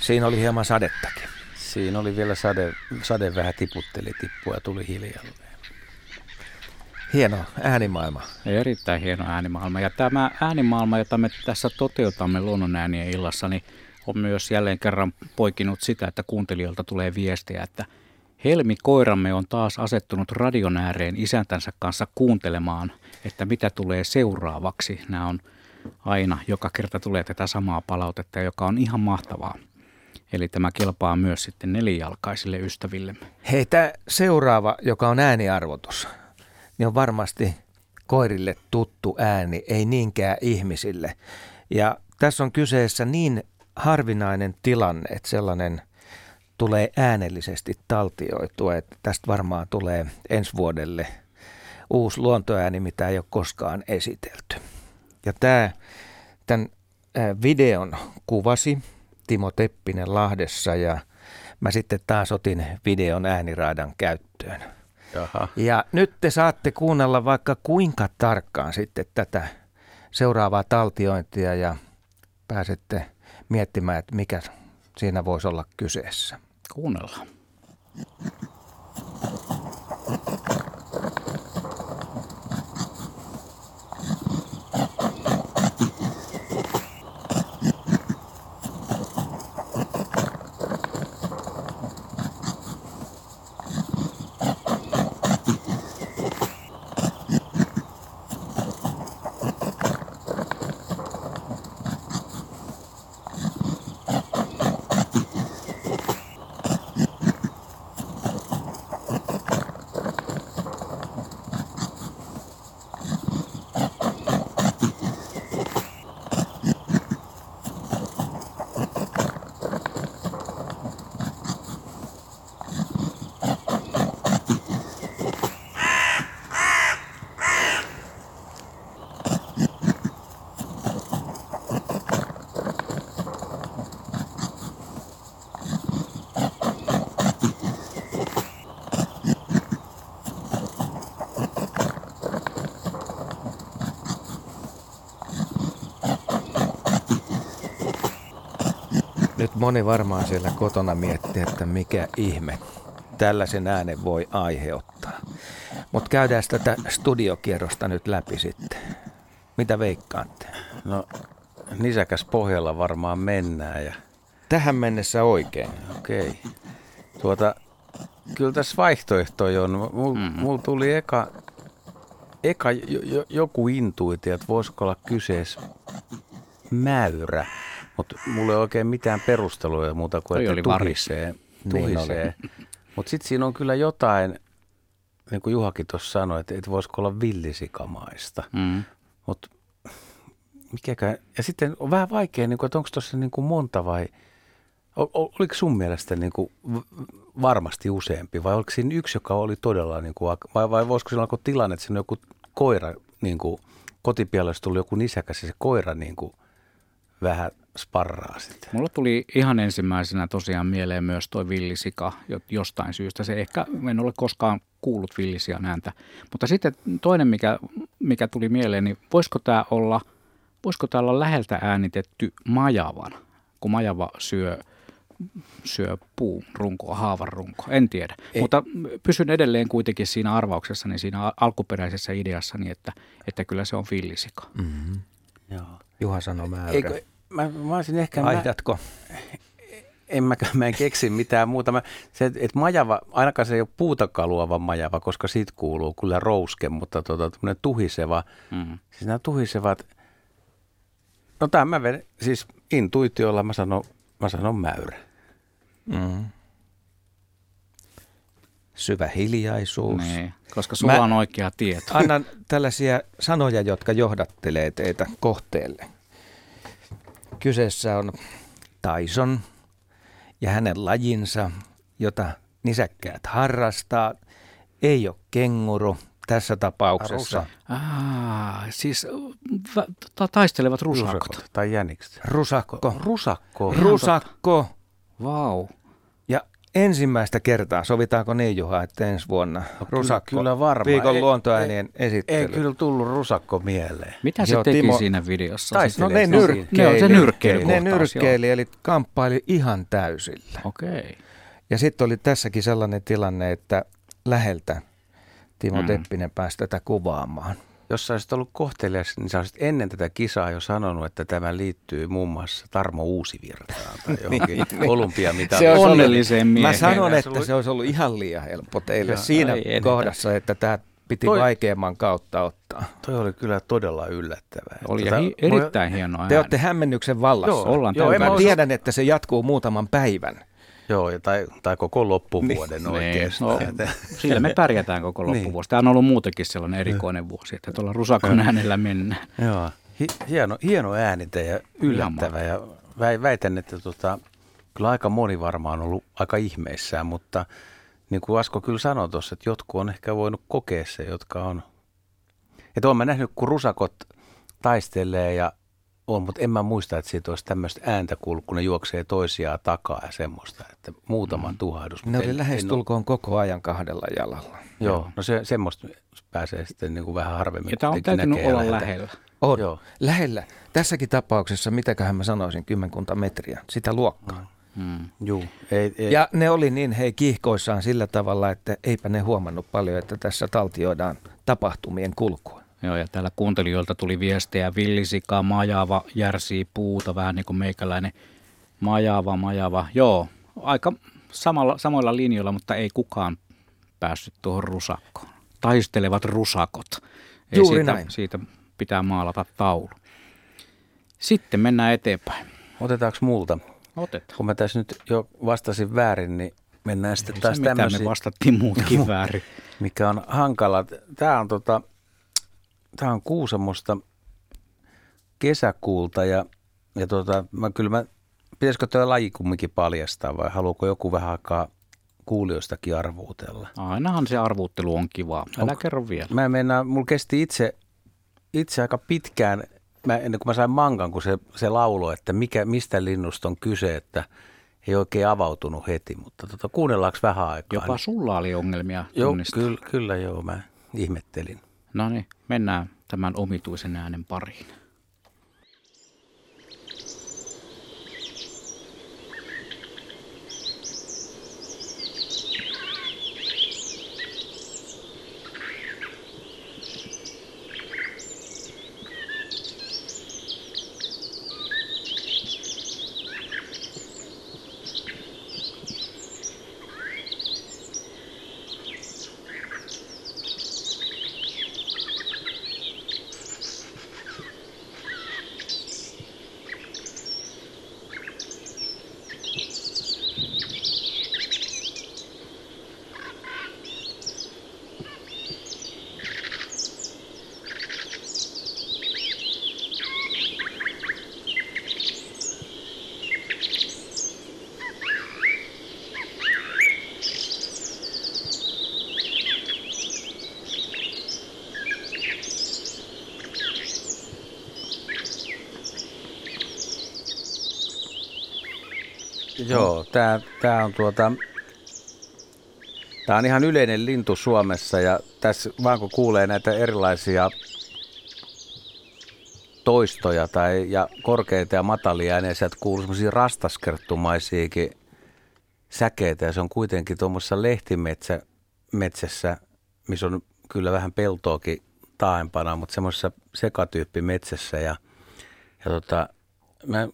Siinä oli hieman sadettakin. Siinä oli vielä sade, sade vähän tiputteli tippua ja tuli hiljalleen. Hieno äänimaailma. Erittäin hieno äänimaailma. Ja tämä äänimaailma, jota me tässä toteutamme luonnonäänien illassa, niin on myös jälleen kerran poikinut sitä, että kuuntelijoilta tulee viestejä, että Helmi koiramme on taas asettunut radion ääreen isäntänsä kanssa kuuntelemaan, että mitä tulee seuraavaksi. Nämä on aina, joka kerta tulee tätä samaa palautetta, joka on ihan mahtavaa. Eli tämä kelpaa myös sitten nelijalkaisille ystäville. Hei, tämä seuraava, joka on ääniarvotus, niin on varmasti koirille tuttu ääni, ei niinkään ihmisille. Ja tässä on kyseessä niin harvinainen tilanne, että sellainen tulee äänellisesti taltioitua, että tästä varmaan tulee ensi vuodelle uusi luontoääni, mitä ei ole koskaan esitelty. Ja tämä, tämän videon kuvasi Timo Teppinen Lahdessa ja mä sitten taas otin videon ääniraidan käyttöön. Jaha. Ja nyt te saatte kuunnella vaikka kuinka tarkkaan sitten tätä seuraavaa taltiointia ja pääsette miettimään, että mikä siinä voisi olla kyseessä. Kuunnellaan. Moni varmaan siellä kotona miettii, että mikä ihme tällaisen äänen voi aiheuttaa. Mutta käydään tätä studiokierrosta nyt läpi sitten. Mitä veikkaatte? No nisäkäs pohjalla varmaan mennään ja Tähän mennessä oikein. okei. Tuota, kyllä tässä vaihtoehtoja on. Mulla mm. mul tuli eka, eka jo, jo, joku intuitio, että voisiko olla kyseessä mäyrä. Mutta mulla ei oikein mitään perusteluja muuta kuin, että oli tuhisee. Niin tuhisee. Mutta sitten siinä on kyllä jotain, niin kuin Juhakin tuossa sanoi, että, että voisiko olla villisikamaista. Mm. Mutta mikäkään, ja sitten on vähän vaikea, niin kuin, että onko tuossa niin kuin monta vai, oliko sun mielestä niin kuin varmasti useampi vai oliko siinä yksi, joka oli todella, niin kuin, vai, vai voisiko siinä olla tilanne, että siinä on joku koira, niin kuin, tullut joku nisäkäs ja se koira niin kuin, vähän sparraa sitten. Mulla tuli ihan ensimmäisenä tosiaan mieleen myös toi villisika jo- jostain syystä. Se ehkä, en ole koskaan kuullut villisian ääntä. Mutta sitten toinen, mikä, mikä tuli mieleen, niin voisiko tämä olla, voisiko tää olla läheltä äänitetty majavan, kun majava syö, syö puun runkoa, haavan runkoa, en tiedä. Ei. Mutta pysyn edelleen kuitenkin siinä arvauksessani, siinä al- alkuperäisessä ideassani, että, että kyllä se on villisika. Mm-hmm. Joo. Juha sanoi määrä. Eikö, mä, mä olisin ehkä... Mä, Vaihdatko? en mä, mä en keksi mitään muuta. Mä, se, että majava, ainakaan se ei ole puuta luova majava, koska siitä kuuluu kyllä rouske, mutta tota, tuhiseva, Mm. siis nämä tuhisevat, no tämä mä vedän, siis intuitiolla mä sanon, mä sanon mäyrä. Mm. Syvä hiljaisuus. Niin, koska sulla Mä- on oikea tieto. Annan tällaisia sanoja, jotka johdattelee teitä kohteelle. Kyseessä on Tyson ja hänen lajinsa, jota nisäkkäät harrastaa. Ei ole kenguru tässä tapauksessa. Ah, siis ta- taistelevat rusakot. Tai jänikset. Rusakko. Rusakko. Rusakko. Vau. Ja ensimmäistä kertaa, sovitaanko niin Juha, että ensi vuonna Rusakko, kyllä varmaan. viikon Ei- luontoäänien esittely. Ei kyllä tullut rusakko mieleen. Mitä se Joo, teki Timo- siinä videossa? Taisi- No ne No, nyrkkeili. se nyrkkeilykohtaus, Ne nyrkkeili, eli kamppaili ihan täysillä. Okei. Ja sitten oli tässäkin sellainen tilanne, että läheltä Timo mm. Teppinen pääsi tätä kuvaamaan. Jos sä olisit ollut kohtelias, niin sä olisit ennen tätä kisaa jo sanonut, että tämä liittyy muun muassa Tarmo Uusivirtaan tai johonkin olympiamitaliin. olisi Onnelliseen ollut, mieheen. Mä sanon, Se että se olisi ollut ihan liian helppo teille siinä kohdassa, että tämä piti Toi- vaikeamman kautta ottaa. Toi oli kyllä todella yllättävää. Oli Tota, hi- erittäin hieno ääni. Te olette hämmennyksen vallassa. Joo, Ollaan joo, mä tiedän, että se jatkuu muutaman päivän. Joo, ja tai, tai koko loppuvuoden Niin, oikeastaan. no, sillä me pärjätään koko Niin. loppuvuosi. Tämä on ollut muutenkin sellainen erikoinen vuosi, että tuolla rusakon äänellä mennään. Joo, Hi- hieno, hieno äänite ja yllättävä. Ja väi- väitän, että tota, kyllä aika moni varmaan on ollut aika ihmeissään, mutta niin kuin Asko kyllä sanoi tuossa, että jotkut on ehkä voinut kokea se, jotka on... Että olen mä nähnyt, kun rusakot taistelee ja on, mutta en mä muista, että siitä olisi tämmöistä ääntä kuullut, kun ne juoksee toisiaan takaa ja semmoista, että muutama mm. tuhahdus. Ne oli lähestulkoon koko ajan kahdella jalalla. ole- Joo, no se, semmoista pääsee sitten niin kuin vähän harvemmin. Ja tämä on täytynyt näkee olla läheltä. lähellä. On. Joo. Lähellä. Tässäkin tapauksessa, mitäköhän mä sanoisin, kymmenkunta metriä, sitä luokkaa. Hmm. Juu, ei, ei, Ja ne oli niin hei kiihkoissaan sillä tavalla, että eipä ne huomannut paljon, että tässä taltioidaan tapahtumien kulkua. Joo, ja täällä kuuntelijoilta tuli viestejä, villisika, majava, järsii puuta, vähän niin kuin meikäläinen majava, majava. Joo, aika samalla, samoilla linjoilla, mutta ei kukaan päässyt tuohon rusakkoon. Taistelevat rusakot. Ei Juuri siitä, näin. Siitä pitää maalata taulu. Sitten mennään eteenpäin. Otetaanko multa? Otetaan. Kun mä tässä nyt jo vastasin väärin, niin mennään sitten Ei taas mitään, me tämmöisiin, vastattiin muutkin väärin. mikä on hankala. Tämä on, tota, tää on Kuusamosta kesäkuulta ja, ja tota, mä kyllä mä, pitäisikö tuo laji kumminkin paljastaa vai haluuko joku vähän aikaa kuulijoistakin arvuutella? Ainahan se arvuuttelu on kivaa. Älä Onko- kerro vielä. Mä en mennä, mulla kesti itse, itse aika pitkään, mä, ennen kuin mä sain mangan, kun se, se laulo, että mikä, mistä linnusta on kyse, että ei oikein avautunut heti, mutta tota, kuunnellaanko vähän aikaa? Jopa sulla oli ongelmia Joo, kyllä, kyllä joo, mä ihmettelin. No niin, mennään tämän omituisen äänen pariin. Tämä tää on tuota, Tämä on ihan yleinen lintu Suomessa ja tässä vaan kun kuulee näitä erilaisia toistoja tai ja korkeita ja matalia ääniä, sieltä kuuluu semmoisia rastaskerttumaisiakin säkeitä ja se on kuitenkin tuommoisessa lehtimetsä, metsässä, missä on kyllä vähän peltoakin taaempana, mutta semmoisessa sekatyyppimetsässä ja, ja tota, mä,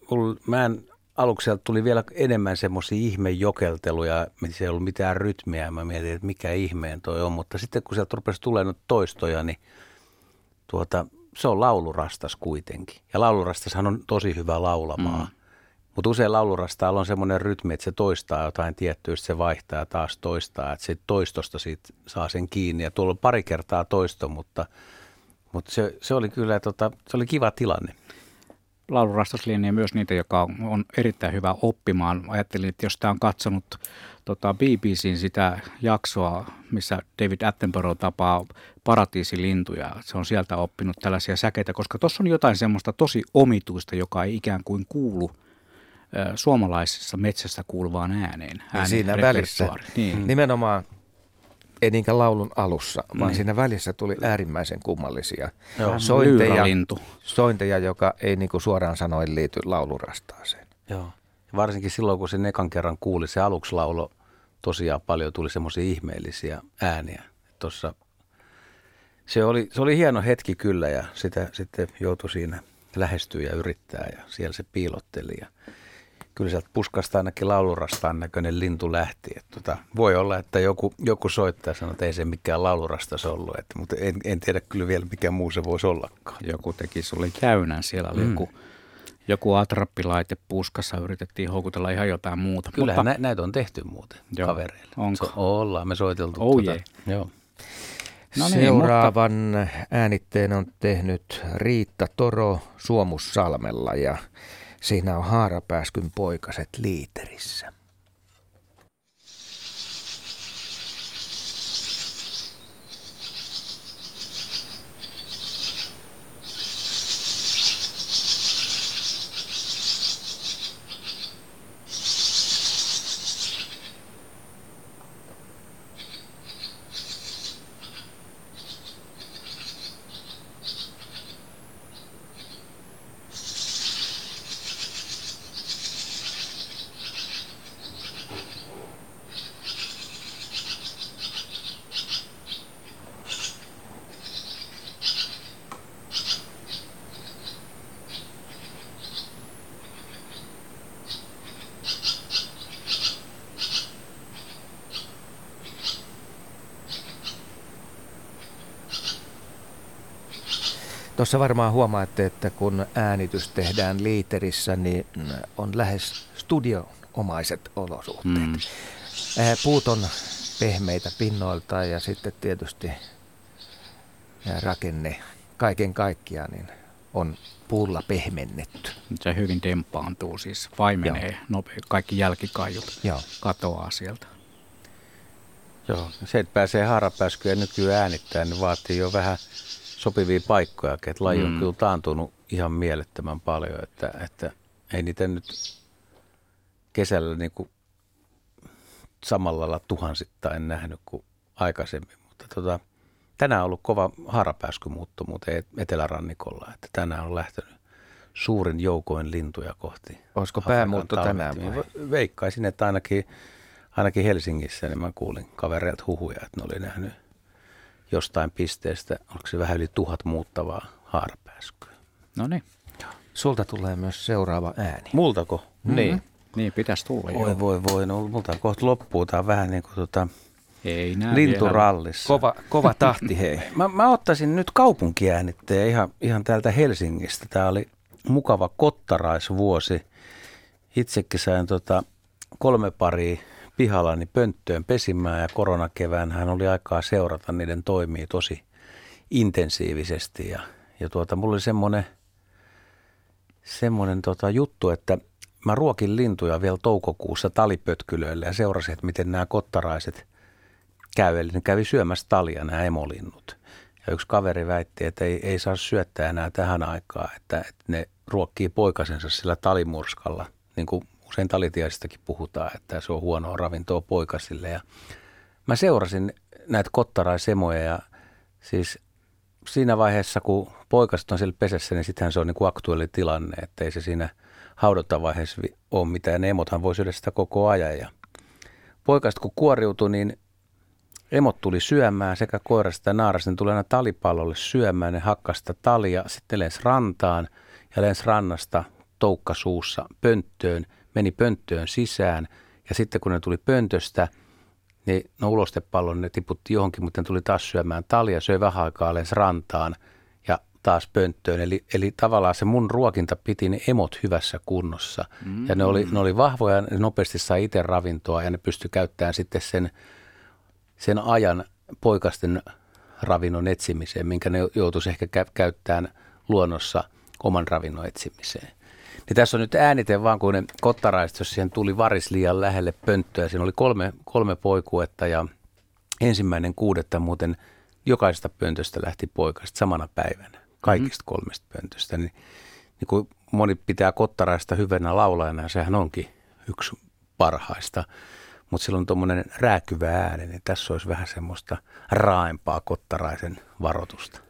mä en, aluksi sieltä tuli vielä enemmän semmoisia ihmejokelteluja, missä ei ollut mitään rytmiä. Mä mietin, että mikä ihmeen toi on, mutta sitten kun sieltä rupesi tulemaan toistoja, niin tuota, se on laulurastas kuitenkin. Ja laulurastashan on tosi hyvä laulamaan. Mm. Mutta usein laulurastaalla on semmoinen rytmi, että se toistaa jotain tiettyä, se vaihtaa taas toistaa. Että siitä toistosta siitä saa sen kiinni. Ja tuolla on pari kertaa toisto, mutta, mutta se, se, oli kyllä tota, se oli kiva tilanne. Laulurastas lienee myös niitä, joka on, on erittäin hyvä oppimaan. Ajattelin, että jos tämä on katsonut tota BBCin sitä jaksoa, missä David Attenborough tapaa paratiisilintuja, se on sieltä oppinut tällaisia säkeitä, koska tuossa on jotain semmoista tosi omituista, joka ei ikään kuin kuulu suomalaisessa metsässä kuuluvaan ääneen. Niin siinä välissä, Niin. nimenomaan ei niinkään laulun alussa, vaan niin. siinä välissä tuli äärimmäisen kummallisia Joo. sointeja, sointeja, joka ei niinku suoraan sanoen liity laulurastaaseen. Joo. Ja varsinkin silloin, kun sen ekan kerran kuuli, se aluksi laulo tosiaan paljon tuli semmoisia ihmeellisiä ääniä. Tuossa se oli, se oli hieno hetki kyllä ja sitä sitten joutui siinä lähestyä ja yrittää ja siellä se piilotteli. Ja kyllä sieltä puskasta ainakin laulurastaan näköinen lintu lähti. Että tota, voi olla, että joku, joku soittaa ja sanoo, että ei se mikään laulurastas ollut, että, mutta en, en tiedä kyllä vielä mikä muu se voisi ollakaan. Joku teki sulle jäynän, siellä oli Mm. joku, joku atrappilaite puskassa yritettiin houkutella ihan jotain muuta. Kyllähän Mutta, nä- näitä on tehty muuten Joo. kavereille. Onko? So, ollaan me soiteltu. Oh tuota. Joo. No niin, Seuraavan mutta... äänitteen on tehnyt Riitta Toro Suomussalmella ja siinä on Haarapääskyn poikaset liiterissä. Tuossa varmaan huomaatte, että kun äänitys tehdään liiterissä, niin on lähes studioomaiset olosuhteet. Mm. Puut on pehmeitä pinnoilta ja sitten tietysti rakenne kaiken kaikkiaan niin on puulla pehmennetty. Se hyvin dempaantuu siis, vaimenee, nope, kaikki jälkikaiut Joo. katoaa sieltä. Joo, se, että pääsee haarapääskyä nykyään äänittää, niin vaatii jo vähän sopivia paikkoja, että laji on mm. kyllä taantunut ihan mielettömän paljon, että, että ei niitä nyt kesällä niin kuin samalla lailla tuhansittain nähnyt kuin aikaisemmin, mutta tota, tänään on ollut kova harapääskymuutto muuten etelärannikolla, että tänään on lähtenyt suurin joukoin lintuja kohti. Olisiko päämuutto tänään vai? Veikkaisin, että ainakin, ainakin Helsingissä niin mä kuulin kavereilta huhuja, että ne oli nähnyt jostain pisteestä, onko se vähän yli tuhat muuttavaa haarapääskyä. No niin. Sulta tulee myös seuraava ääni. Multako? Mm-hmm. Niin. Niin, pitäisi tulla. Voi, voi, voi. No, multa kohta loppuu. Tämä on vähän niin kuin tota, Ei linturallissa. Kova, kova tahti, hei. mä, mä ottaisin nyt kaupunkiäänittäjä ihan, ihan täältä Helsingistä. Tämä oli mukava kottaraisvuosi. Itsekin sain tota, kolme paria pihallani pönttöön pesimään ja koronakevään hän oli aikaa seurata niiden toimii tosi intensiivisesti. Ja, ja tuota, mulla oli semmoinen, semmoinen tota juttu, että mä ruokin lintuja vielä toukokuussa talipötkylöille ja seurasin, että miten nämä kottaraiset käy. Eli ne kävi syömässä talia nämä emolinnut. Ja yksi kaveri väitti, että ei, ei saa syöttää enää tähän aikaan, että, että ne ruokkii poikasensa sillä talimurskalla, niin kuin usein talitiaisistakin puhutaan, että se on huonoa ravintoa poikasille. Ja mä seurasin näitä kottaraisemoja ja siis siinä vaiheessa, kun poikaset on siellä pesässä, niin sittenhän se on niin aktuelli tilanne, että ei se siinä haudotavaiheessa ole mitään. Ne emothan voi syödä sitä koko ajan. Ja poikaset kun kuoriutui, niin emot tuli syömään sekä koirasta että naarasta. Ne tuli aina talipallolle syömään, ne hakkasta talia, sitten lensi rantaan ja lensi rannasta toukka suussa pönttöön – meni pönttöön sisään ja sitten kun ne tuli pöntöstä, niin no ulostepallon ne tiputti johonkin, mutta ne tuli taas syömään talia, söi vähän aikaa rantaan ja taas pönttöön. Eli, eli tavallaan se mun ruokinta piti ne emot hyvässä kunnossa. Mm. Ja ne oli, ne oli vahvoja, ne nopeasti sai itse ravintoa ja ne pystyi käyttämään sitten sen, sen ajan poikasten ravinnon etsimiseen, minkä ne joutuisi ehkä käyttämään luonnossa oman ravinnon etsimiseen. Niin tässä on nyt äänite vaan, kun ne kottaraiset, jos siihen tuli varis liian lähelle pönttöä. Siinä oli kolme, kolme poikuetta ja ensimmäinen kuudetta muuten jokaisesta pöntöstä lähti poikasta samana päivänä. Kaikista mm-hmm. kolmesta pöntöstä. Niin, niin kun moni pitää kottaraista hyvänä laulajana, ja sehän onkin yksi parhaista. Mutta silloin tuommoinen rääkyvä ääni, niin tässä olisi vähän semmoista raaempaa kottaraisen varoitusta.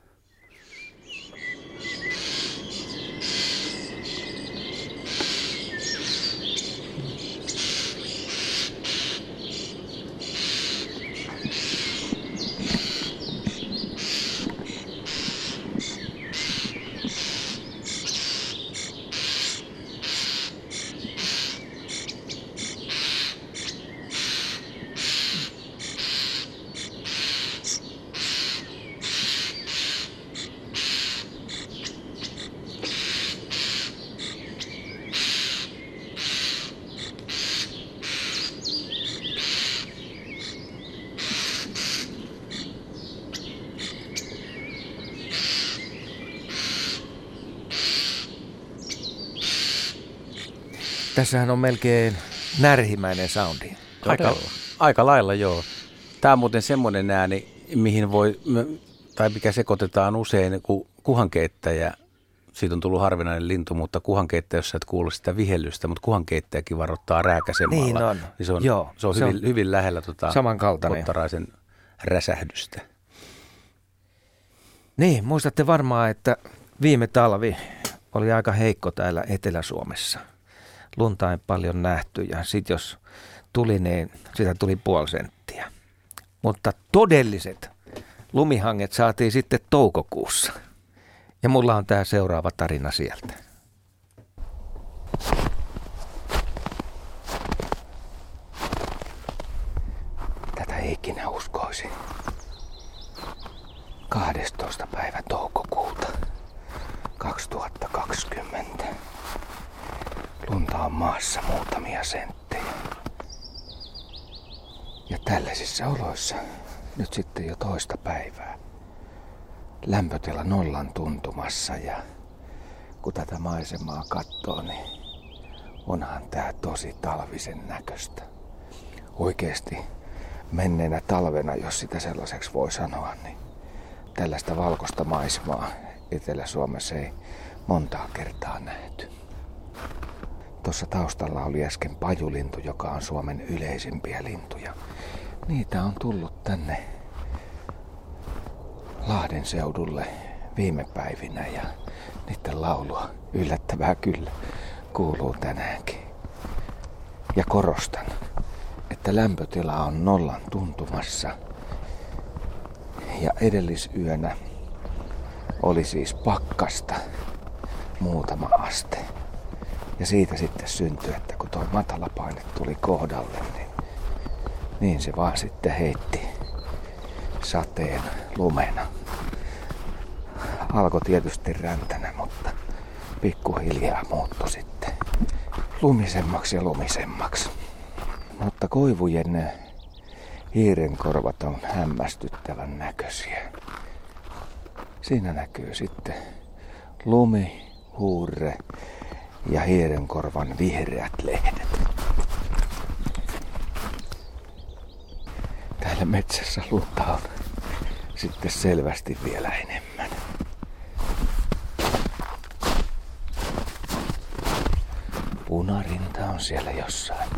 Tässähän on melkein närhimäinen soundi. Aika, aika lailla joo. Tämä on muuten semmoinen ääni, mihin voi, tai mikä sekoitetaan usein, kun kuhankeittäjä, siitä on tullut harvinainen lintu, mutta kuhankeittäjä, jos et kuule sitä vihellystä, mutta kuhankeittäjäkin varoittaa rääkäsemällä. Niin on. Niin se on, Joo, se on, se hyvin, on hyvin lähellä tota, kottaraisen räsähdystä. Niin, muistatte varmaan, että viime talvi oli aika heikko täällä Etelä-Suomessa. Lunta ei paljon nähty ja sitten jos tuli, niin sitä tuli puoli senttiä. Mutta todelliset lumihanget saatiin sitten toukokuussa. Ja mulla on tämä seuraava tarina sieltä. Tätä ei ikinä uskoisi. 12. päivä toukokuuta 2020. Lunta maassa muutamia senttejä. Ja tällaisissa oloissa nyt sitten jo toista päivää. Lämpötila nollan tuntumassa ja kun tätä maisemaa katsoo, niin onhan tää tosi talvisen näköistä. Oikeesti menneenä talvena, jos sitä sellaiseksi voi sanoa, niin tällaista valkoista maisemaa Etelä-Suomessa ei montaa kertaa nähty. Tuossa taustalla oli äsken pajulintu, joka on Suomen yleisimpiä lintuja. Niitä on tullut tänne Lahden seudulle viime päivinä ja niiden laulua yllättävää kyllä kuuluu tänäänkin. Ja korostan, että lämpötila on nollan tuntumassa. Ja edellisyönä oli siis pakkasta muutama aste. Ja siitä sitten syntyi, että kun tuo matalapaine tuli kohdalle, niin, niin se vaan sitten heitti sateen lumena. Alkoi tietysti räntänä, mutta pikkuhiljaa muuttui sitten lumisemmaksi ja lumisemmaksi. Mutta koivujen hiirenkorvat on hämmästyttävän näköisiä. Siinä näkyy sitten lumi, huurre ja hiirenkorvan vihreät lehdet. Täällä metsässä lunta on sitten selvästi vielä enemmän. Punarinta on siellä jossain.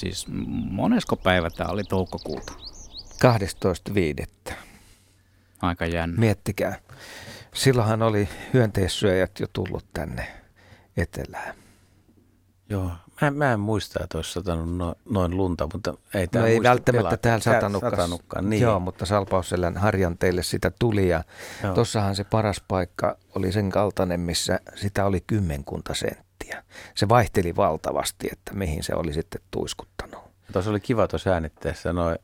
Siis monesko päivä tämä oli toukokuuta? 12.5. Aika jännä. Miettikää. Silloinhan oli hyönteissyöjät jo tullut tänne etelään. Joo, mä, mä en muista, että olisi satanut no, noin lunta, mutta ei No tää ei välttämättä pelata. täällä Tää- satanutkaan. satanutkaan. Niin. Joo, mutta Salpausselän harjanteille sitä tuli ja Joo. tossahan se paras paikka oli sen kaltainen, missä sitä oli kymmenkunta senttiä. Se vaihteli valtavasti, että mihin se oli sitten tuiskuttanut. Tuossa oli kiva tuossa äänittäessä noin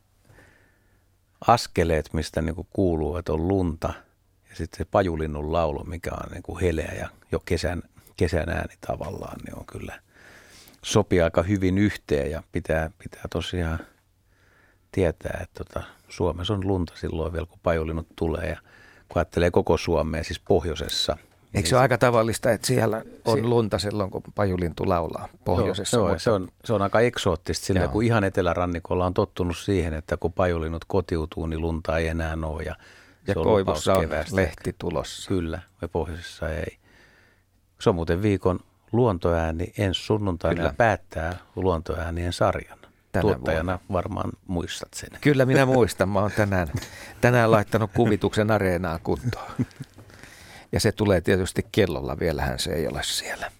askeleet, mistä niinku kuuluu, että on lunta. Ja sitten se pajulinnun laulu, mikä on niinku heleä ja jo kesän, kesän ääni tavallaan, niin on kyllä sopii aika hyvin yhteen ja pitää, pitää tosiaan tietää, että tota, Suomessa on lunta silloin vielä, kun pajulinnut tulee. Ja kun ajattelee koko Suomea, siis pohjoisessa. Eikö se ole aika tavallista, että siellä on lunta silloin, kun pajulintu laulaa pohjoisessa? Joo, joo, mutta- se, on, se on aika eksoottista sillä, Joo. kun ihan etelärannikolla on tottunut siihen, että kun pajulinnut kotiutuu, niin lunta ei enää ole. Ja, ja se on koivussa on keväästä. lehti tulossa. Kyllä, ja pohjoisessa ei. Se on muuten viikon luontoääni ensi sunnuntaina Kyllä. päättää luontoäänien sarjan. Tänä Tuottajana varmaan muistat sen. Kyllä minä muistan. Mä oon tänään, tänään laittanut kuvituksen areenaa kuntoon. Ja se tulee tietysti kellolla. Vielähän se ei ole siellä.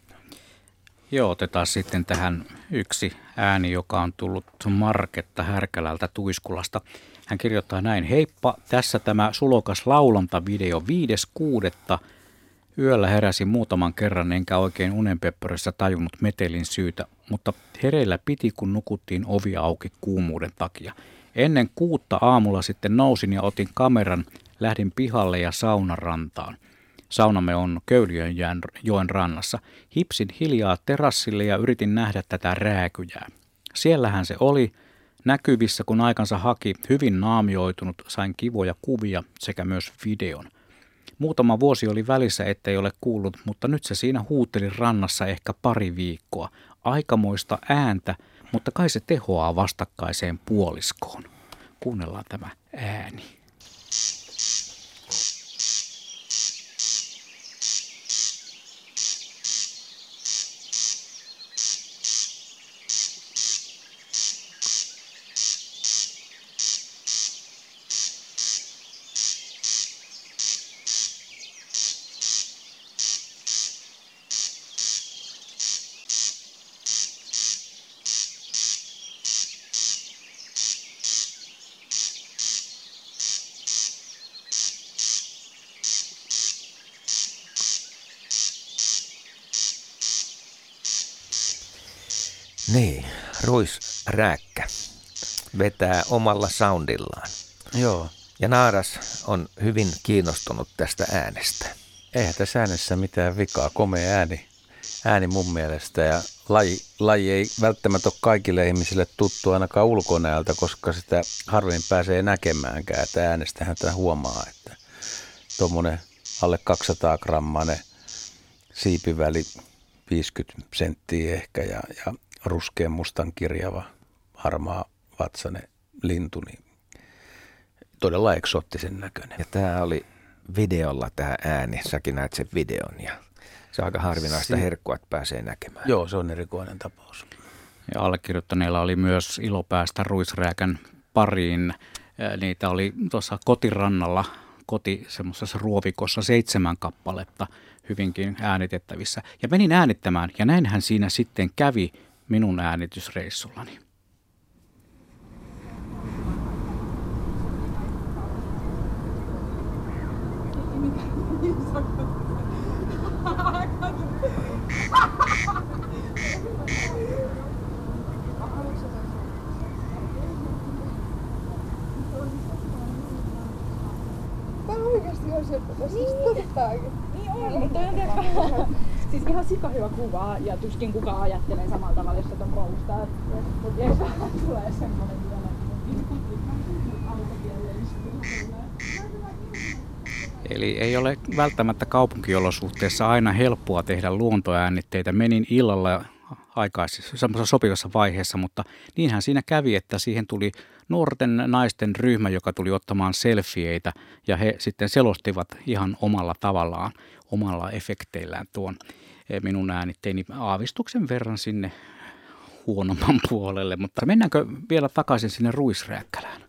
Joo, otetaan sitten tähän yksi ääni, joka on tullut Marketta Härkälältä Tuiskulasta. Hän kirjoittaa näin, heippa, tässä tämä sulokas laulantavideo 5.6. Yöllä heräsin muutaman kerran enkä oikein unenpepperössä tajunnut metelin syytä, mutta hereillä piti kun nukuttiin ovi auki kuumuuden takia. Ennen kuutta aamulla sitten nousin ja otin kameran, lähdin pihalle ja saunan rantaan. Saunamme on Köyliön joen rannassa. Hipsin hiljaa terassille ja yritin nähdä tätä rääkyjää. Siellähän se oli, näkyvissä kun aikansa haki, hyvin naamioitunut, sain kivoja kuvia sekä myös videon. Muutama vuosi oli välissä, ettei ole kuullut, mutta nyt se siinä huuteli rannassa ehkä pari viikkoa. Aikamoista ääntä, mutta kai se tehoaa vastakkaiseen puoliskoon. Kuunnellaan tämä ääni. Niin, ruisrääkkä vetää omalla soundillaan. Joo. Ja Naaras on hyvin kiinnostunut tästä äänestä. Eihän tässä äänessä mitään vikaa, komea ääni, ääni mun mielestä. Ja laji, laji ei välttämättä ole kaikille ihmisille tuttu ainakaan ulkonäöltä, koska sitä harvemmin pääsee näkemäänkään. Että äänestähän tämä huomaa, että tuommoinen alle 200 grammanen siipiväli 50 senttiä ehkä ja, ja ruskean mustan kirjava, harmaa vatsane lintu, niin todella eksoottisen näköinen. Ja tämä oli videolla tämä ääni, säkin näet sen videon ja se on aika harvinaista si- herkkua, että pääsee näkemään. Joo, se on erikoinen tapaus. Ja allekirjoittaneilla oli myös ilo päästä ruisrääkän pariin. Niitä oli tuossa kotirannalla, koti semmoisessa ruovikossa seitsemän kappaletta hyvinkin äänitettävissä. Ja menin äänittämään ja näinhän siinä sitten kävi – minun äänitysreissullani. Tämä oikeasti on se, että siis tottaakin. Niin on, mutta on siis ihan sika hyvä kuva ja tuskin kukaan ajattelee samalla tavalla, jos on koulusta. Mutta jos tulee semmoinen vielä, Eli ei ole välttämättä kaupunkiolosuhteessa aina helppoa tehdä luontoäänitteitä. Menin illalla aikaisessa sopivassa vaiheessa, mutta niinhän siinä kävi, että siihen tuli nuorten naisten ryhmä, joka tuli ottamaan selfieitä ja he sitten selostivat ihan omalla tavallaan, omalla efekteillään tuon eh, minun äänitteeni aavistuksen verran sinne huonomman puolelle. Mutta mennäänkö vielä takaisin sinne Ruisrääkkälään?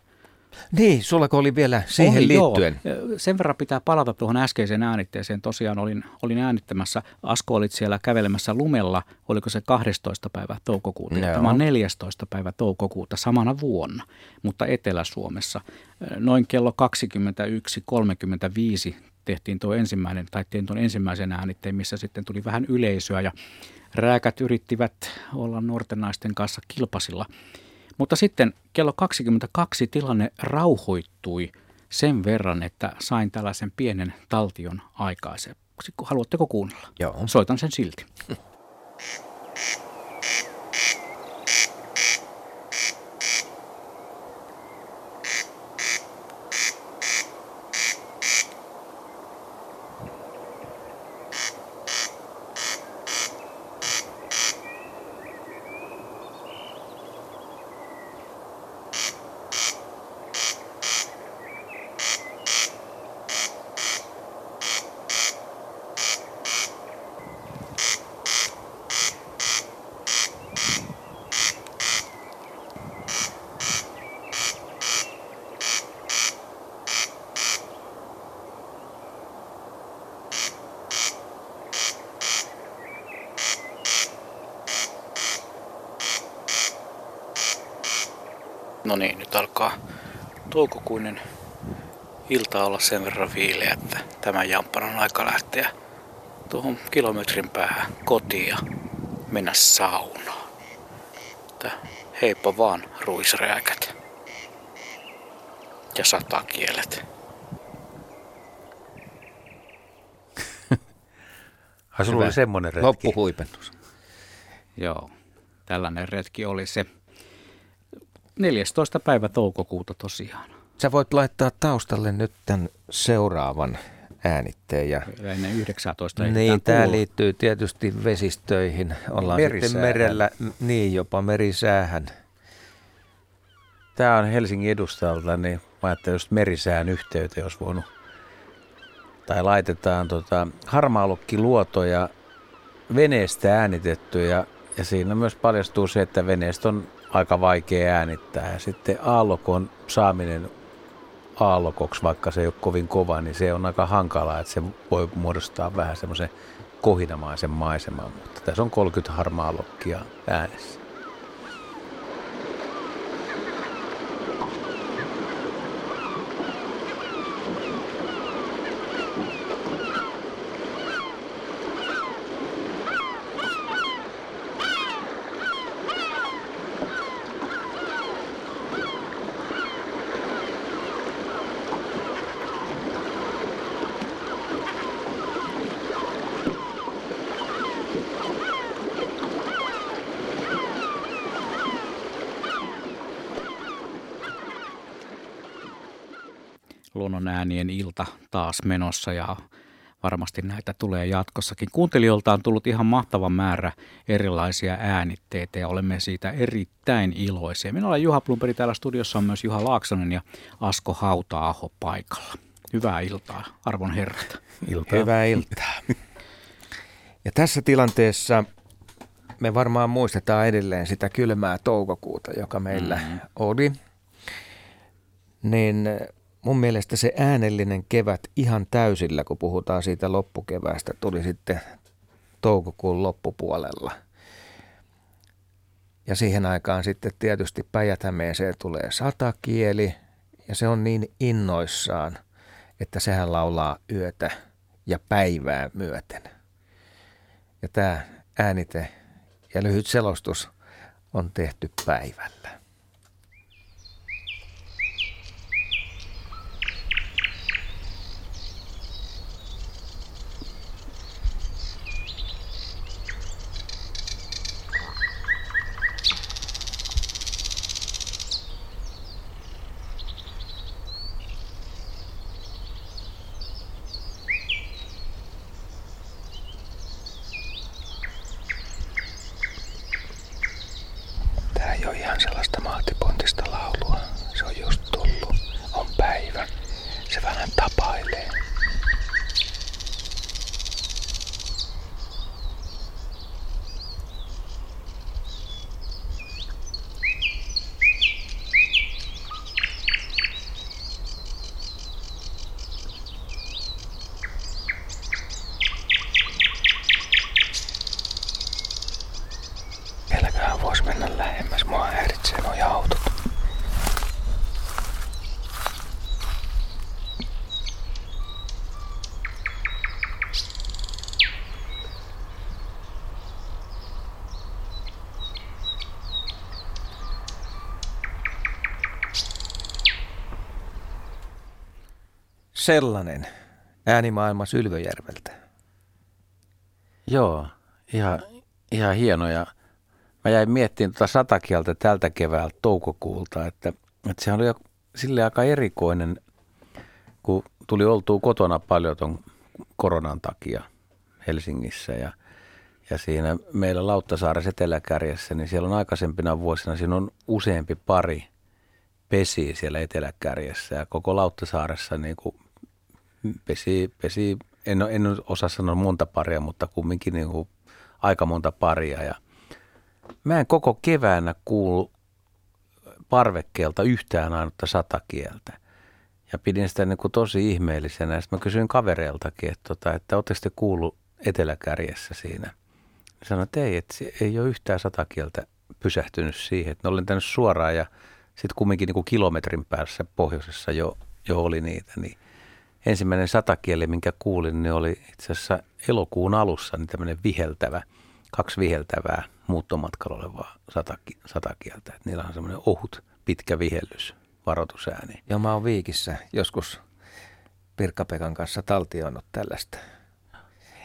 Niin, sulla oli vielä siihen oli, liittyen. Joo. Sen verran pitää palata tuohon äskeiseen äänitteeseen. Tosiaan olin, olin äänittämässä, Asko olit siellä kävelemässä lumella, oliko se 12. päivä toukokuuta. Joo. Tämä on 14. päivä toukokuuta samana vuonna, mutta Etelä-Suomessa. Noin kello 21.35 tehtiin tuo ensimmäinen, tai tein tuon ensimmäisen äänitteen, missä sitten tuli vähän yleisöä ja rääkät yrittivät olla nuorten naisten kanssa kilpasilla – mutta sitten kello 22 tilanne rauhoittui sen verran, että sain tällaisen pienen taltion aikaiseksi. Haluatteko kuunnella? Joo. Soitan sen silti. No niin, nyt alkaa toukokuinen ilta olla sen verran viileä, että tämä jamppan on aika lähteä tuohon kilometrin päähän kotiin ja mennä saunaan. Tää heippa vaan ruisrääkät ja satakielet. Ai sulla oli semmoinen retki. Loppuhuipennus. Joo, tällainen retki oli se 14. päivä toukokuuta tosiaan. Sä voit laittaa taustalle nyt tämän seuraavan äänitteen. Ja Ennen 19 niin, tämä liittyy tietysti vesistöihin. Ollaan Merisäähän. sitten merellä, niin jopa merisäähän. Tämä on Helsingin edustalta, niin mä ajattelin just merisään yhteyteen, jos voinut. Tai laitetaan tota, harmaalukkiluotoja veneestä äänitetty ja, ja siinä myös paljastuu se, että veneestä on aika vaikea äänittää. Ja sitten aallokon saaminen aallokoksi, vaikka se ei ole kovin kova, niin se on aika hankalaa, että se voi muodostaa vähän semmoisen kohinamaisen maiseman. Mutta tässä on 30 harmaalokkia äänessä. luonnon äänien ilta taas menossa ja varmasti näitä tulee jatkossakin. Kuuntelijoilta on tullut ihan mahtava määrä erilaisia äänitteitä ja olemme siitä erittäin iloisia. Minä olen Juha Plumperi, täällä studiossa on myös Juha Laaksonen ja Asko Hauta-aho paikalla. Hyvää iltaa, arvon herrat. Iltaa. Hyvää iltaa. Ja tässä tilanteessa me varmaan muistetaan edelleen sitä kylmää toukokuuta, joka meillä mm. oli. Niin mun mielestä se äänellinen kevät ihan täysillä, kun puhutaan siitä loppukeväästä, tuli sitten toukokuun loppupuolella. Ja siihen aikaan sitten tietysti päijät tulee satakieli, ja se on niin innoissaan, että sehän laulaa yötä ja päivää myöten. Ja tämä äänite ja lyhyt selostus on tehty päivällä. Tämä ei ole ihan sellaista mahtipontista laulua. Se on just tullut. On päivä. Se vähän tapailee. Vieläköhän voisi mennä lähemmäs. Mua häiritsee nuo autot. Sellainen äänimaailma Sylvöjärveltä. Joo, ihan, ihan hieno. Ja mä jäin miettimään tuota satakieltä tältä keväältä toukokuulta, että, että se oli jo sille aika erikoinen, kun tuli oltua kotona paljon ton koronan takia Helsingissä ja, ja siinä meillä Lauttasaaressa Eteläkärjessä, niin siellä on aikaisempina vuosina, siinä on useampi pari pesi siellä Eteläkärjessä ja koko Lauttasaaressa niin kuin pesi, pesi en, en osaa sanoa monta paria, mutta kumminkin niin kuin aika monta paria. Ja mä en koko keväänä kuulu parvekkeelta yhtään ainutta satakieltä. Ja pidin sitä niin kuin tosi ihmeellisenä. Sitten mä kysyin kavereiltakin, että, tota, että oletteko te kuullut eteläkärjessä siinä? Sanoin, että ei, että ei ole yhtään satakieltä pysähtynyt siihen. Että ne olen tänne suoraan ja sitten kumminkin niin kuin kilometrin päässä pohjoisessa jo, jo oli niitä. Niin ensimmäinen satakieli, minkä kuulin, niin oli itse asiassa elokuun alussa niin tämmöinen viheltävä, kaksi viheltävää muuttomatkalla olevaa sataki, satakieltä. Et niillä on semmoinen ohut, pitkä vihellys, varoitusääni. Ja mä oon Viikissä joskus Pirkka-Pekan kanssa taltioinut tällaista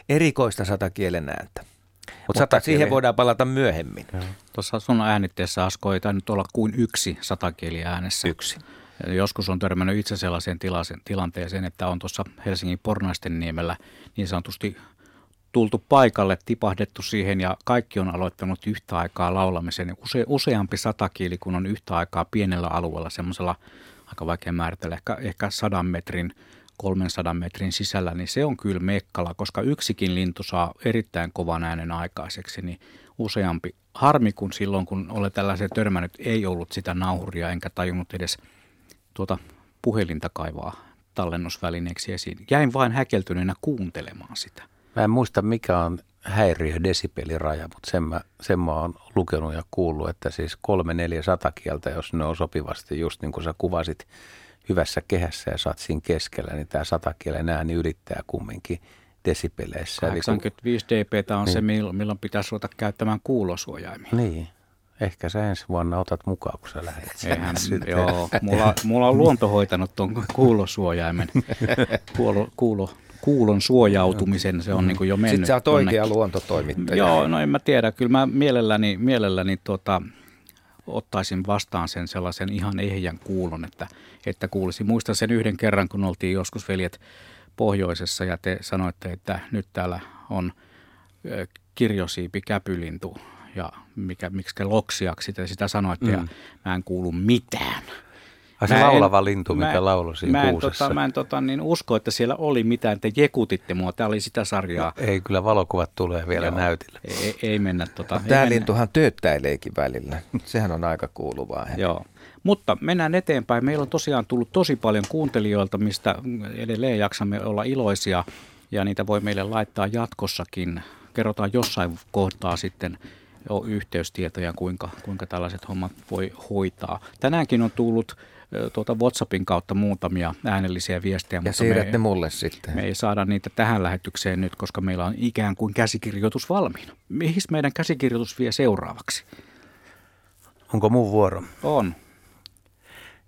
erikoista satakielen ääntä. Mut Mutta satakieli... siihen voidaan palata myöhemmin. Joo. Tuossa sun äänitteessä Asko ei tainnut olla kuin yksi satakieli äänessä. Yksi. Joskus on törmännyt itse sellaiseen tilanteeseen, että on tuossa Helsingin Pornaisten niemellä niin sanotusti tultu paikalle, tipahdettu siihen ja kaikki on aloittanut yhtä aikaa laulamisen. Use, useampi satakieli, kun on yhtä aikaa pienellä alueella, semmoisella aika vaikea määritellä, ehkä, ehkä sadan metrin, 300 metrin sisällä, niin se on kyllä mekkala, koska yksikin lintu saa erittäin kovan äänen aikaiseksi, niin useampi. Harmi, kun silloin, kun olen tällaisen törmännyt, ei ollut sitä nauhuria, enkä tajunnut edes tuota puhelinta kaivaa tallennusvälineeksi esiin. Jäin vain häkeltyneenä kuuntelemaan sitä. Mä en muista mikä on häiriö desibeliraja, mutta sen mä, sen mä oon lukenut ja kuullut, että siis kolme, neljä, sata kieltä, jos ne on sopivasti just niin kuin sä kuvasit hyvässä kehässä ja saat siinä keskellä, niin tämä satakielen ääni ylittää kumminkin desipeleissä. 85 dB on niin. se, milloin pitäisi ruveta käyttämään kuulosuojaimia. Niin. Ehkä sä ensi vuonna otat mukaan, kun sä lähdet Eihän, joo, mulla, mulla on luonto hoitanut tuon kuulosuojaimen. Kuulo, kuulo, kuulon suojautumisen, se on niin kuin jo mennyt. Sitten sä oot oikea luontotoimittaja. Joo, no en mä tiedä. Kyllä mä mielelläni, mielelläni tota, ottaisin vastaan sen sellaisen ihan ehjän kuulon, että, että kuulisi. Muistan sen yhden kerran, kun oltiin joskus veljet pohjoisessa ja te sanoitte, että nyt täällä on kirjosiipi käpylintu ja mikä, miksi loksiaksi te sitä sanoitte mm. ja mä en kuulu mitään. Ai se laulava en, lintu, mikä mä, lauloi siinä mä en, tota, mä en tota, niin usko, että siellä oli mitään. Te jekutitte mua. Tämä oli sitä sarjaa. No, ei, kyllä valokuvat tulee vielä Joo, näytille. Ei, ei mennä. Tota, Tämä mennä. lintuhan tööttäileekin välillä. Sehän on aika kuuluvaa. Joo. Mutta mennään eteenpäin. Meillä on tosiaan tullut tosi paljon kuuntelijoilta, mistä edelleen jaksamme olla iloisia. Ja niitä voi meille laittaa jatkossakin. Kerrotaan jossain kohtaa sitten jo yhteystietoja, kuinka, kuinka tällaiset hommat voi hoitaa. Tänäänkin on tullut tuota WhatsAppin kautta muutamia äänellisiä viestejä. Ja mutta siirrät me, ne mulle sitten. Me ei saada niitä tähän lähetykseen nyt, koska meillä on ikään kuin käsikirjoitus valmiina. Mihin meidän käsikirjoitus vie seuraavaksi? Onko muu vuoro? On.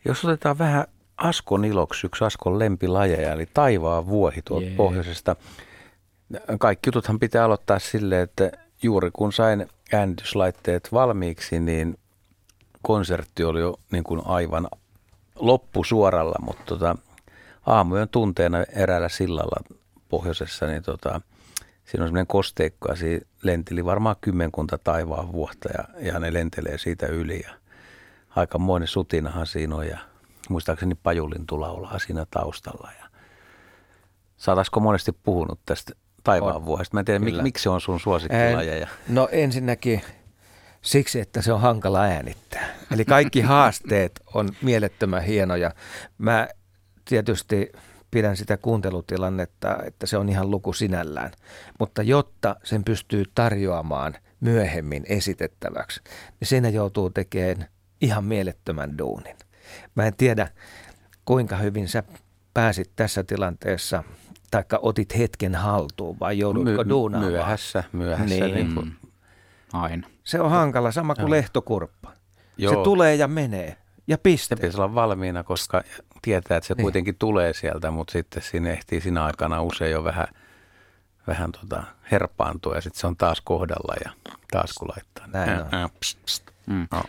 Jos otetaan vähän Askon iloksi, yksi Askon lempilajeja, eli taivaan vuohi tuolta yeah. pohjoisesta. Kaikki jututhan pitää aloittaa silleen, että juuri kun sain äänityslaitteet valmiiksi, niin konsertti oli jo niin kuin aivan loppusuoralla, mutta tota, aamujen tunteena eräällä sillalla pohjoisessa, niin tota, siinä on semmoinen kosteikko ja siinä lenteli varmaan kymmenkunta taivaan vuotta ja, ja ne lentelee siitä yli ja aikamoinen sutinahan siinä on ja muistaakseni pajulintu laulaa siinä taustalla ja saataisiko monesti puhunut tästä taivaan vuodesta? Mä en tiedä, mik, miksi se on sun suosikkilajeja. No ensinnäkin Siksi, että se on hankala äänittää. Eli kaikki haasteet on mielettömän hienoja. Mä tietysti pidän sitä kuuntelutilannetta, että se on ihan luku sinällään. Mutta jotta sen pystyy tarjoamaan myöhemmin esitettäväksi, niin siinä joutuu tekemään ihan mielettömän duunin. Mä en tiedä, kuinka hyvin sä pääsit tässä tilanteessa, taikka otit hetken haltuun vai joudutko My, duunaamaan? Myöhässä, myöhässä. Niin. Niin kuin Aina. Se on hankala, sama kuin Joo. lehtokurppa. Joo. Se tulee ja menee ja piste. Pitäisi olla valmiina, koska tietää, että se niin. kuitenkin tulee sieltä, mutta sitten siinä ehtii siinä aikana usein jo vähän, vähän tota herpaantua ja sitten se on taas kohdalla ja taas kun laittaa. Näin ää, on. Ää, pst, pst. Mm. No.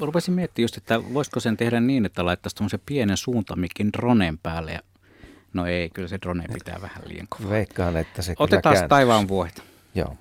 Rupesin miettimään just, että voisiko sen tehdä niin, että laittaisi tuommoisen pienen suuntamikin dronen päälle. Ja... No ei, kyllä se drone pitää vähän liian kovaa. Veikkaan, että se Otetaan taivaan vuohit. Joo.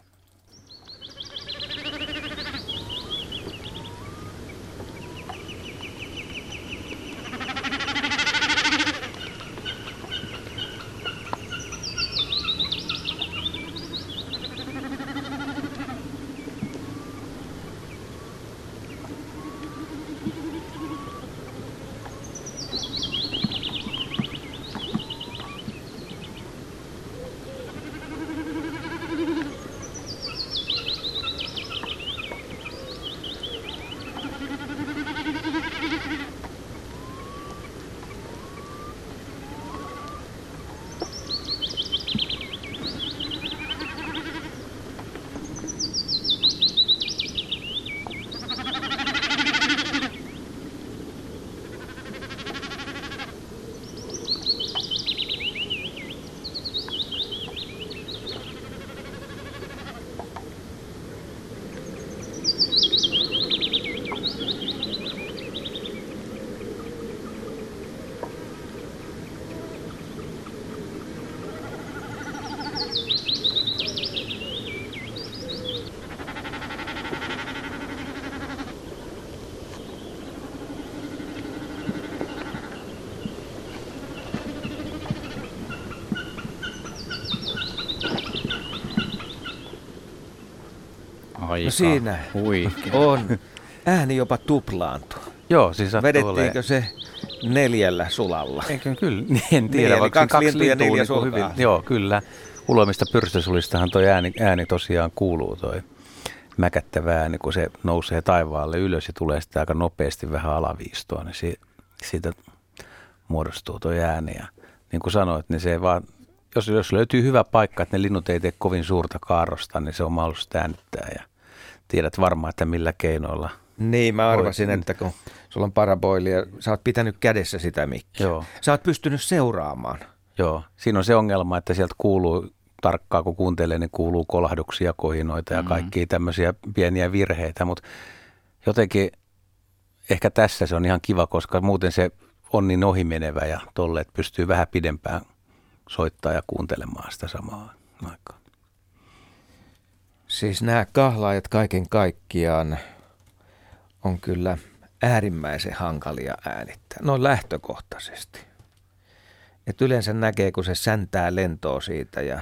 Aika No siinä huikea. on. Ääni jopa tuplaantui. Joo, siis Vedettiinkö se neljällä sulalla? Eikö kyllä? Niin, en tiedä, Niin, vaikka kaksi kaksi lintua lintua neljä niin hyvin. Joo, kyllä. Uloimista pyrstösulistahan toi ääni, ääni tosiaan kuuluu toi mäkättävä ääni, kun se nousee taivaalle ylös ja tulee sitten aika nopeasti vähän alaviistoa, niin si, siitä muodostuu toi ääni. Ja niin kuin sanoit, niin se vaan, jos, jos löytyy hyvä paikka, että ne linnut ei tee kovin suurta kaarrosta, niin se on mahdollista äänittää ja tiedät varmaan, että millä keinoilla. Niin, mä arvasin, Voit- että kun sulla on paraboili ja sä oot pitänyt kädessä sitä mikkiä. Joo. Sä oot pystynyt seuraamaan. Joo, siinä on se ongelma, että sieltä kuuluu tarkkaan, kun kuuntelee, niin kuuluu kolahduksia, kohinoita ja kaikkia tämmöisiä pieniä virheitä, mutta jotenkin ehkä tässä se on ihan kiva, koska muuten se on niin ohimenevä ja tolle, että pystyy vähän pidempään soittaa ja kuuntelemaan sitä samaa aikaa. Siis nämä kahlaajat kaiken kaikkiaan on kyllä äärimmäisen hankalia äänittää. No lähtökohtaisesti. Et yleensä näkee, kun se säntää lentoa siitä ja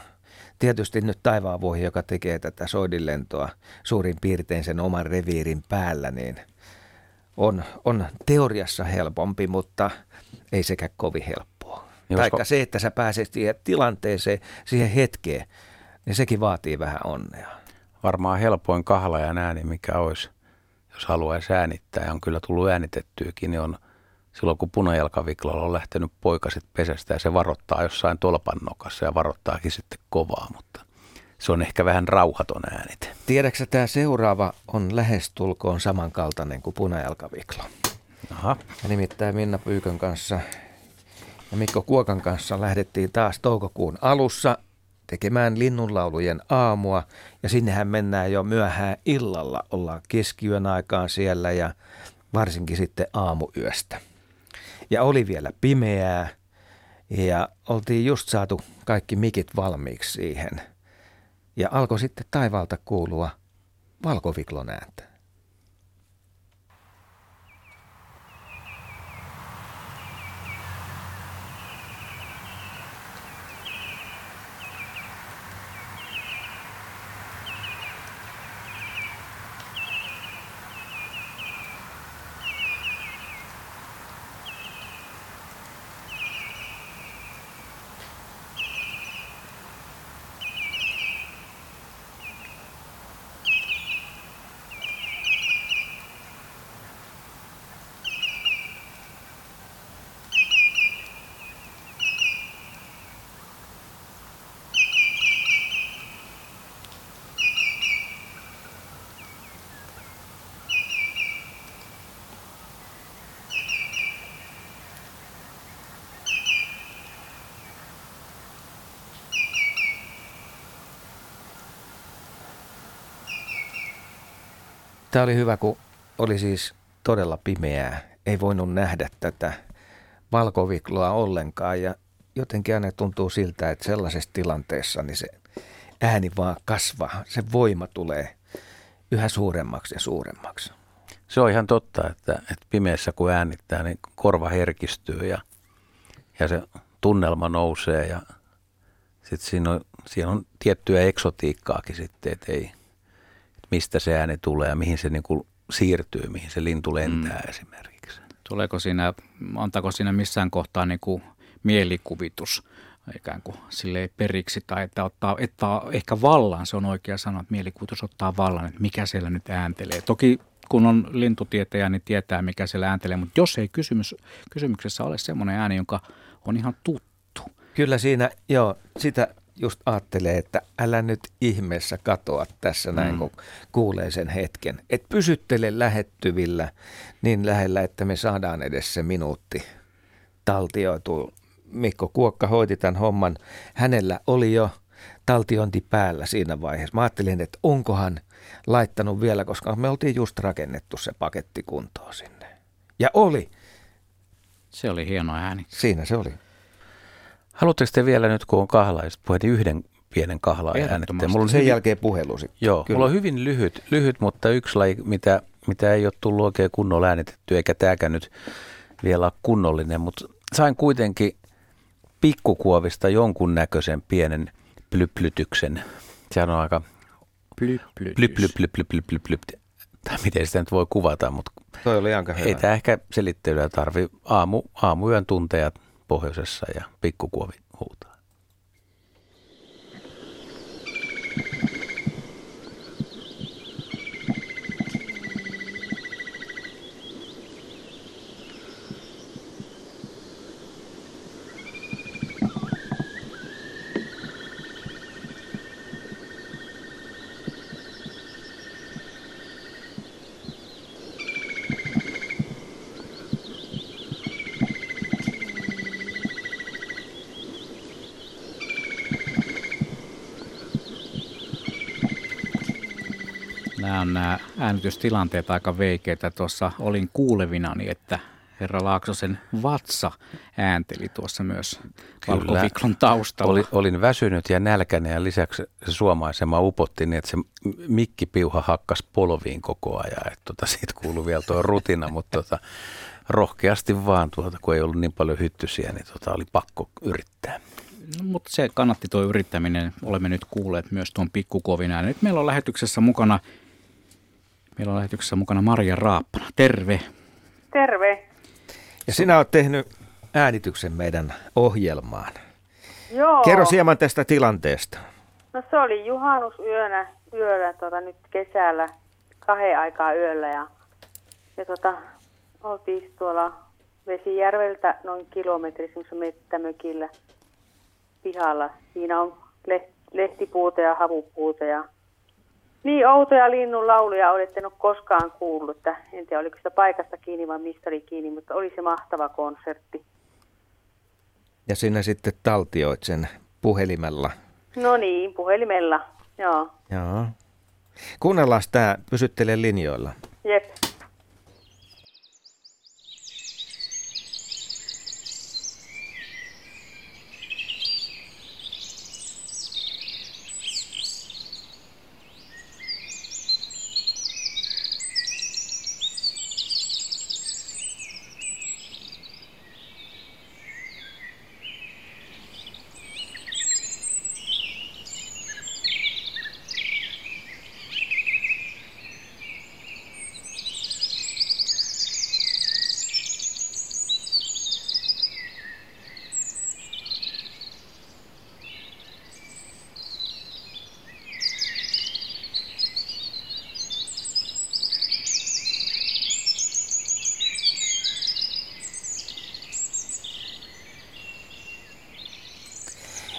tietysti nyt taivaanvuohi, joka tekee tätä soidinlentoa suurin piirtein sen oman reviirin päällä, niin on, on teoriassa helpompi, mutta ei sekä kovin helppoa. Niin Taikka se, että sä pääset siihen tilanteeseen, siihen hetkeen, niin sekin vaatii vähän onnea. Varmaan helpoin kahlaajan ääni, mikä olisi, jos haluaisi äänittää, ja on kyllä tullut äänitettyäkin, niin on silloin, kun punajalkaviklalla on lähtenyt poikaset pesästä ja se varoittaa jossain tolpan nokassa ja varoittaakin sitten kovaa, mutta se on ehkä vähän rauhaton äänite. Tiedätkö, tämä seuraava on lähestulkoon samankaltainen kuin punajalkaviklo. Aha. Ja nimittäin Minna Pyykön kanssa ja Mikko Kuokan kanssa lähdettiin taas toukokuun alussa tekemään linnunlaulujen aamua. Ja sinnehän mennään jo myöhään illalla. Ollaan keskiyön aikaan siellä ja varsinkin sitten aamuyöstä. Ja oli vielä pimeää ja oltiin just saatu kaikki mikit valmiiksi siihen. Ja alkoi sitten taivaalta kuulua valkoviklon ääntä. Tämä oli hyvä, kun oli siis todella pimeää. Ei voinut nähdä tätä valkovikloa ollenkaan ja jotenkin aina tuntuu siltä, että sellaisessa tilanteessa niin se ääni vaan kasvaa. Se voima tulee yhä suuremmaksi ja suuremmaksi. Se on ihan totta, että, että pimeässä kun äänittää, niin korva herkistyy ja, ja se tunnelma nousee ja sitten siinä on, siinä on tiettyä eksotiikkaakin sitten, että, ei, että mistä se ääni tulee ja mihin se niin kuin siirtyy, mihin se lintu lentää mm. esimerkiksi. Tuleeko siinä, antaako siinä missään kohtaa niin kuin mielikuvitus ikään kuin silleen periksi tai että ottaa, että ehkä vallan, se on oikea sana, että mielikuvitus ottaa vallan, että mikä siellä nyt ääntelee. Toki kun on lintutietäjä, niin tietää mikä siellä ääntelee, mutta jos ei kysymys, kysymyksessä ole semmoinen ääni, joka on ihan tuttu. Kyllä siinä, joo, sitä just ajattelee, että älä nyt ihmeessä katoa tässä näin, Mm. kun kuulee sen hetken. Et pysyttele lähettyvillä niin lähellä, että me saadaan edes se minuutti taltioitu. Mikko Kuokka hoiti tämän homman. Hänellä oli jo taltiointi päällä siinä vaiheessa. Mä ajattelin, että onkohan laittanut vielä, koska me oltiin just rakennettu se paketti kuntoon sinne. Ja oli. Se oli hieno ääni. Siinä se oli. Haluatteko te vielä nyt, kun on kahlaiset, puhetin yhden pienen kahlaajan. Mulla on sen jälkeen puhelu sitten. Joo, Kyllä. mulla on hyvin lyhyt, lyhyt, mutta yksi laji, mitä, mitä ei ole tullut oikein kunnolla äänitetty, eikä tämäkään nyt vielä ole kunnollinen, mutta sain kuitenkin pikkukuovista jonkun näköisen pienen plyplytyksen. Sehän on aika... Tai miten sitä nyt voi kuvata, mutta... Toi oli. Ei tämä ehkä selittelyä tarvi. Aamu, aamuyön tunteja pohjoisessa ja pikkukuovi huutaa. Nämä on nämä äänitystilanteet aika veikeitä. Tuossa olin kuulevinani, että herra Laaksosen vatsa äänteli tuossa myös valkoviklon taustalla. Oli, olin väsynyt ja nälkäinen ja lisäksi se suomaisema upotti niin, että se mikkipiuha hakkas polviin koko ajan. Että tota, siitä kuului vielä tuo rutina, mutta tota, rohkeasti vaan, tuota, kun ei ollut niin paljon hyttysiä, niin tota, oli pakko yrittää. No, mutta se kannatti tuo yrittäminen. Olemme nyt kuulleet myös tuon pikkukovin äänen. Nyt meillä on lähetyksessä mukana, meillä on lähetyksessä mukana Maria Raappana. Terve. Terve. Ja sinä olet tehnyt äänityksen meidän ohjelmaan. Joo. Kerro hieman tästä tilanteesta. No se oli juhannusyönä yöllä tota, nyt kesällä kahden aikaa yöllä ja, ja tota, oltiin tuolla Vesijärveltä noin kilometri semmoisella mettämökillä pihalla. Siinä on le- lehtipuuta ja havupuuta ja niin outoja linnun lauluja olette en ole koskaan kuullut. Että en tiedä oliko sitä paikasta kiinni vai mistä oli kiinni, mutta oli se mahtava konsertti. Ja sinä sitten taltioit sen puhelimella. No niin, puhelimella. Joo. Joo. Kuunnellaan tämä, pysyttele linjoilla. Jep.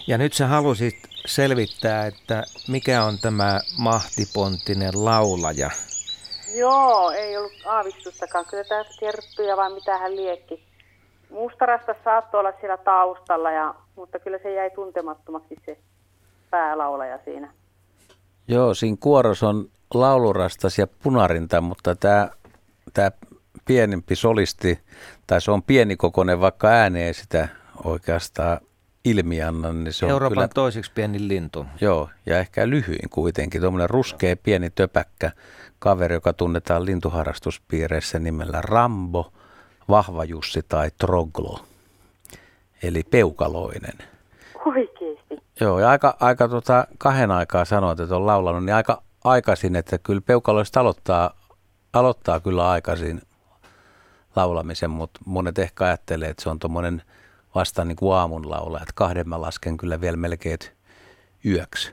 Ja nyt sä halusit selvittää, että mikä on tämä mahtiponttinen laulaja. Joo, ei ollut aavistustakaan. Kyllä tämä kerttuja vai mitä hän liekki. Mustarasta saattoi olla siellä taustalla, ja, mutta kyllä se jäi tuntemattomaksi se päälaulaja siinä. Joo, siinä kuoros on laulurastas ja punarinta, mutta tämä, tämä pienempi solisti, tai se on pienikokoinen, vaikka ääne ei sitä oikeastaan ilmianna, niin se on Euroopan kyllä, toiseksi pieni lintu. Joo, ja ehkä lyhyin kuitenkin. Tuommoinen ruskea pieni töpäkkä kaveri, joka tunnetaan lintuharrastuspiireissä nimellä Rambo, Vahva Jussi tai Troglo, eli peukaloinen. Oikeesti. Joo, ja aika, aika tota, kahden aikaa sanoit, että on laulanut, niin aika aikaisin, että kyllä peukaloista aloittaa, aloittaa kyllä aikaisin laulamisen, mutta monet ehkä ajattelee, että se on tuommoinen vasta niin kuin aamun laula, että kahden mä lasken kyllä vielä melkein yöksi.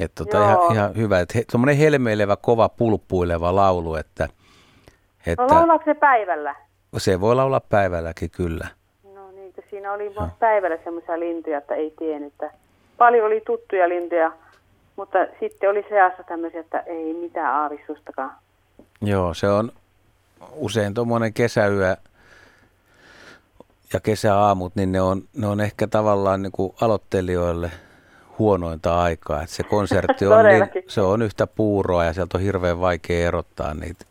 Että tota, ihan, ihan hyvä, että he, tuommoinen helmeilevä, kova, pulppuileva laulu, että, No että laulaako se päivällä? se voi laulaa päivälläkin kyllä. No niin, että siinä oli vaan päivällä semmoisia lintuja, että ei tiennyt. Että paljon oli tuttuja lintuja, mutta sitten oli seassa tämmöisiä, että ei mitään aavistustakaan. Joo, se on usein tuommoinen kesäyö ja kesäaamut, niin ne on, ne on ehkä tavallaan niin kuin aloittelijoille huonointa aikaa. Että se konsertti on, niin, se on yhtä puuroa ja sieltä on hirveän vaikea erottaa niitä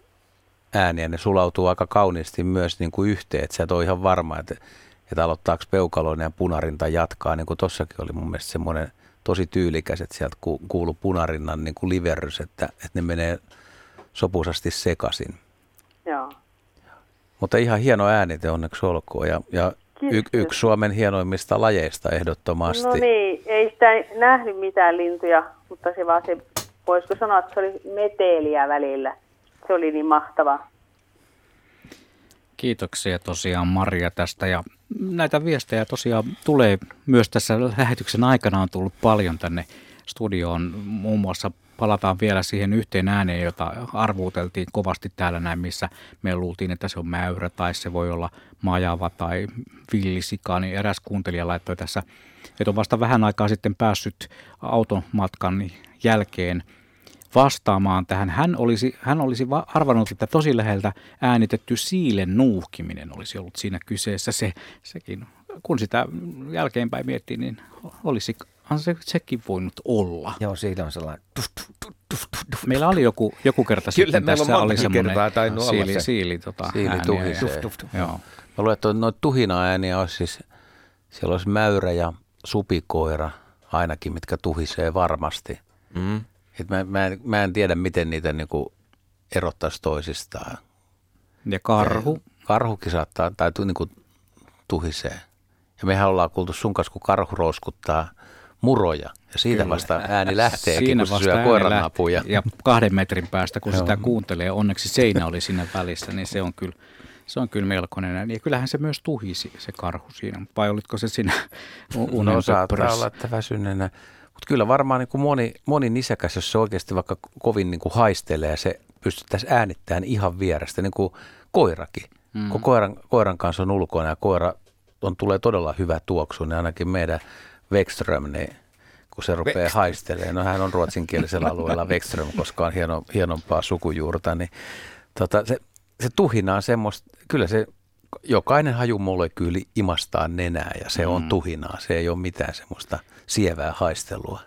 ääniä. Ne sulautuu aika kauniisti myös niin kuin yhteen, että sä et ole ihan varma, että, että aloittaako peukaloinen ja punarinta jatkaa. Niin kuin tossakin oli mun mielestä semmoinen tosi tyylikäs, että sieltä ku- kuului punarinnan niin kuin liverrys, että, että ne menee sopusasti sekaisin. Joo. Mutta ihan hieno äänite onneksi olkoon ja, ja y- yksi Suomen hienoimmista lajeista ehdottomasti. No niin, ei sitä nähnyt mitään lintuja, mutta se vaan se voisiko sanoa, että se oli meteeliä välillä. Se oli niin mahtava. Kiitoksia tosiaan Maria tästä ja näitä viestejä tosiaan tulee myös tässä lähetyksen aikana on tullut paljon tänne studioon. Muun muassa palataan vielä siihen yhteen ääneen, jota arvuuteltiin kovasti täällä näin, missä me luultiin, että se on mäyrä tai se voi olla majava tai villisika, niin eräs kuuntelija laittoi tässä, että on vasta vähän aikaa sitten päässyt automatkan jälkeen vastaamaan tähän. Hän olisi, hän olisi arvannut, että tosi läheltä äänitetty siilen nuuhkiminen olisi ollut siinä kyseessä. Se, sekin, kun sitä jälkeenpäin miettii, niin olisi se, sekin voinut olla. Joo, siitä on sellainen... Tuf, tuf, tuf, tuf, tuf. Meillä oli joku, joku kerta Kyllä sitten on tässä oli semmoinen siili, se. siili, tota, Siili ääniä. tuhisee. Tuf, tuf, tuf. Joo. Mä luulen, että noita tuhina-ääniä olisi siis, siellä olisi mäyrä ja supikoira ainakin, mitkä tuhisee varmasti. Mm. Et mä, mä, en, mä en tiedä, miten niitä niinku erottaisi toisistaan. Ja karhu. Karhukin saattaa, tai tu, niinku tuhisee. Ja mehän ollaan kuultu sun kanssa, kun karhu rouskuttaa muroja. Ja siitä Kyllä. vasta ääni lähteekin, Siinä kun se syö koiran lähtee. napuja. Ja kahden metrin päästä, kun sitä kuuntelee, onneksi seinä oli siinä välissä, niin se on kyllä, se on kyllä melkoinen ääni. Ja kyllähän se myös tuhisi, se karhu siinä. Vai olitko se siinä u- unen No saattaa olla, että väsyneenä. Mutta kyllä varmaan niin kuin moni, moni nisäkäs, jos se oikeasti vaikka kovin niin kuin haistelee, se pystyttäisiin äänittämään ihan vierestä, niin kuin koirakin. Mm. Kun koiran, koiran kanssa on ulkona ja koira on, tulee todella hyvä tuoksu, niin ainakin meidän Wexström, niin kun se rupeaa haistelemaan, no hän on ruotsinkielisellä alueella Wexström, koska on hieno, hienompaa sukujuurta, niin tota, se, se tuhina on semmoista, kyllä se jokainen hajumolekyyli imastaa nenää ja se on tuhinaa. Se ei ole mitään semmoista sievää haistelua.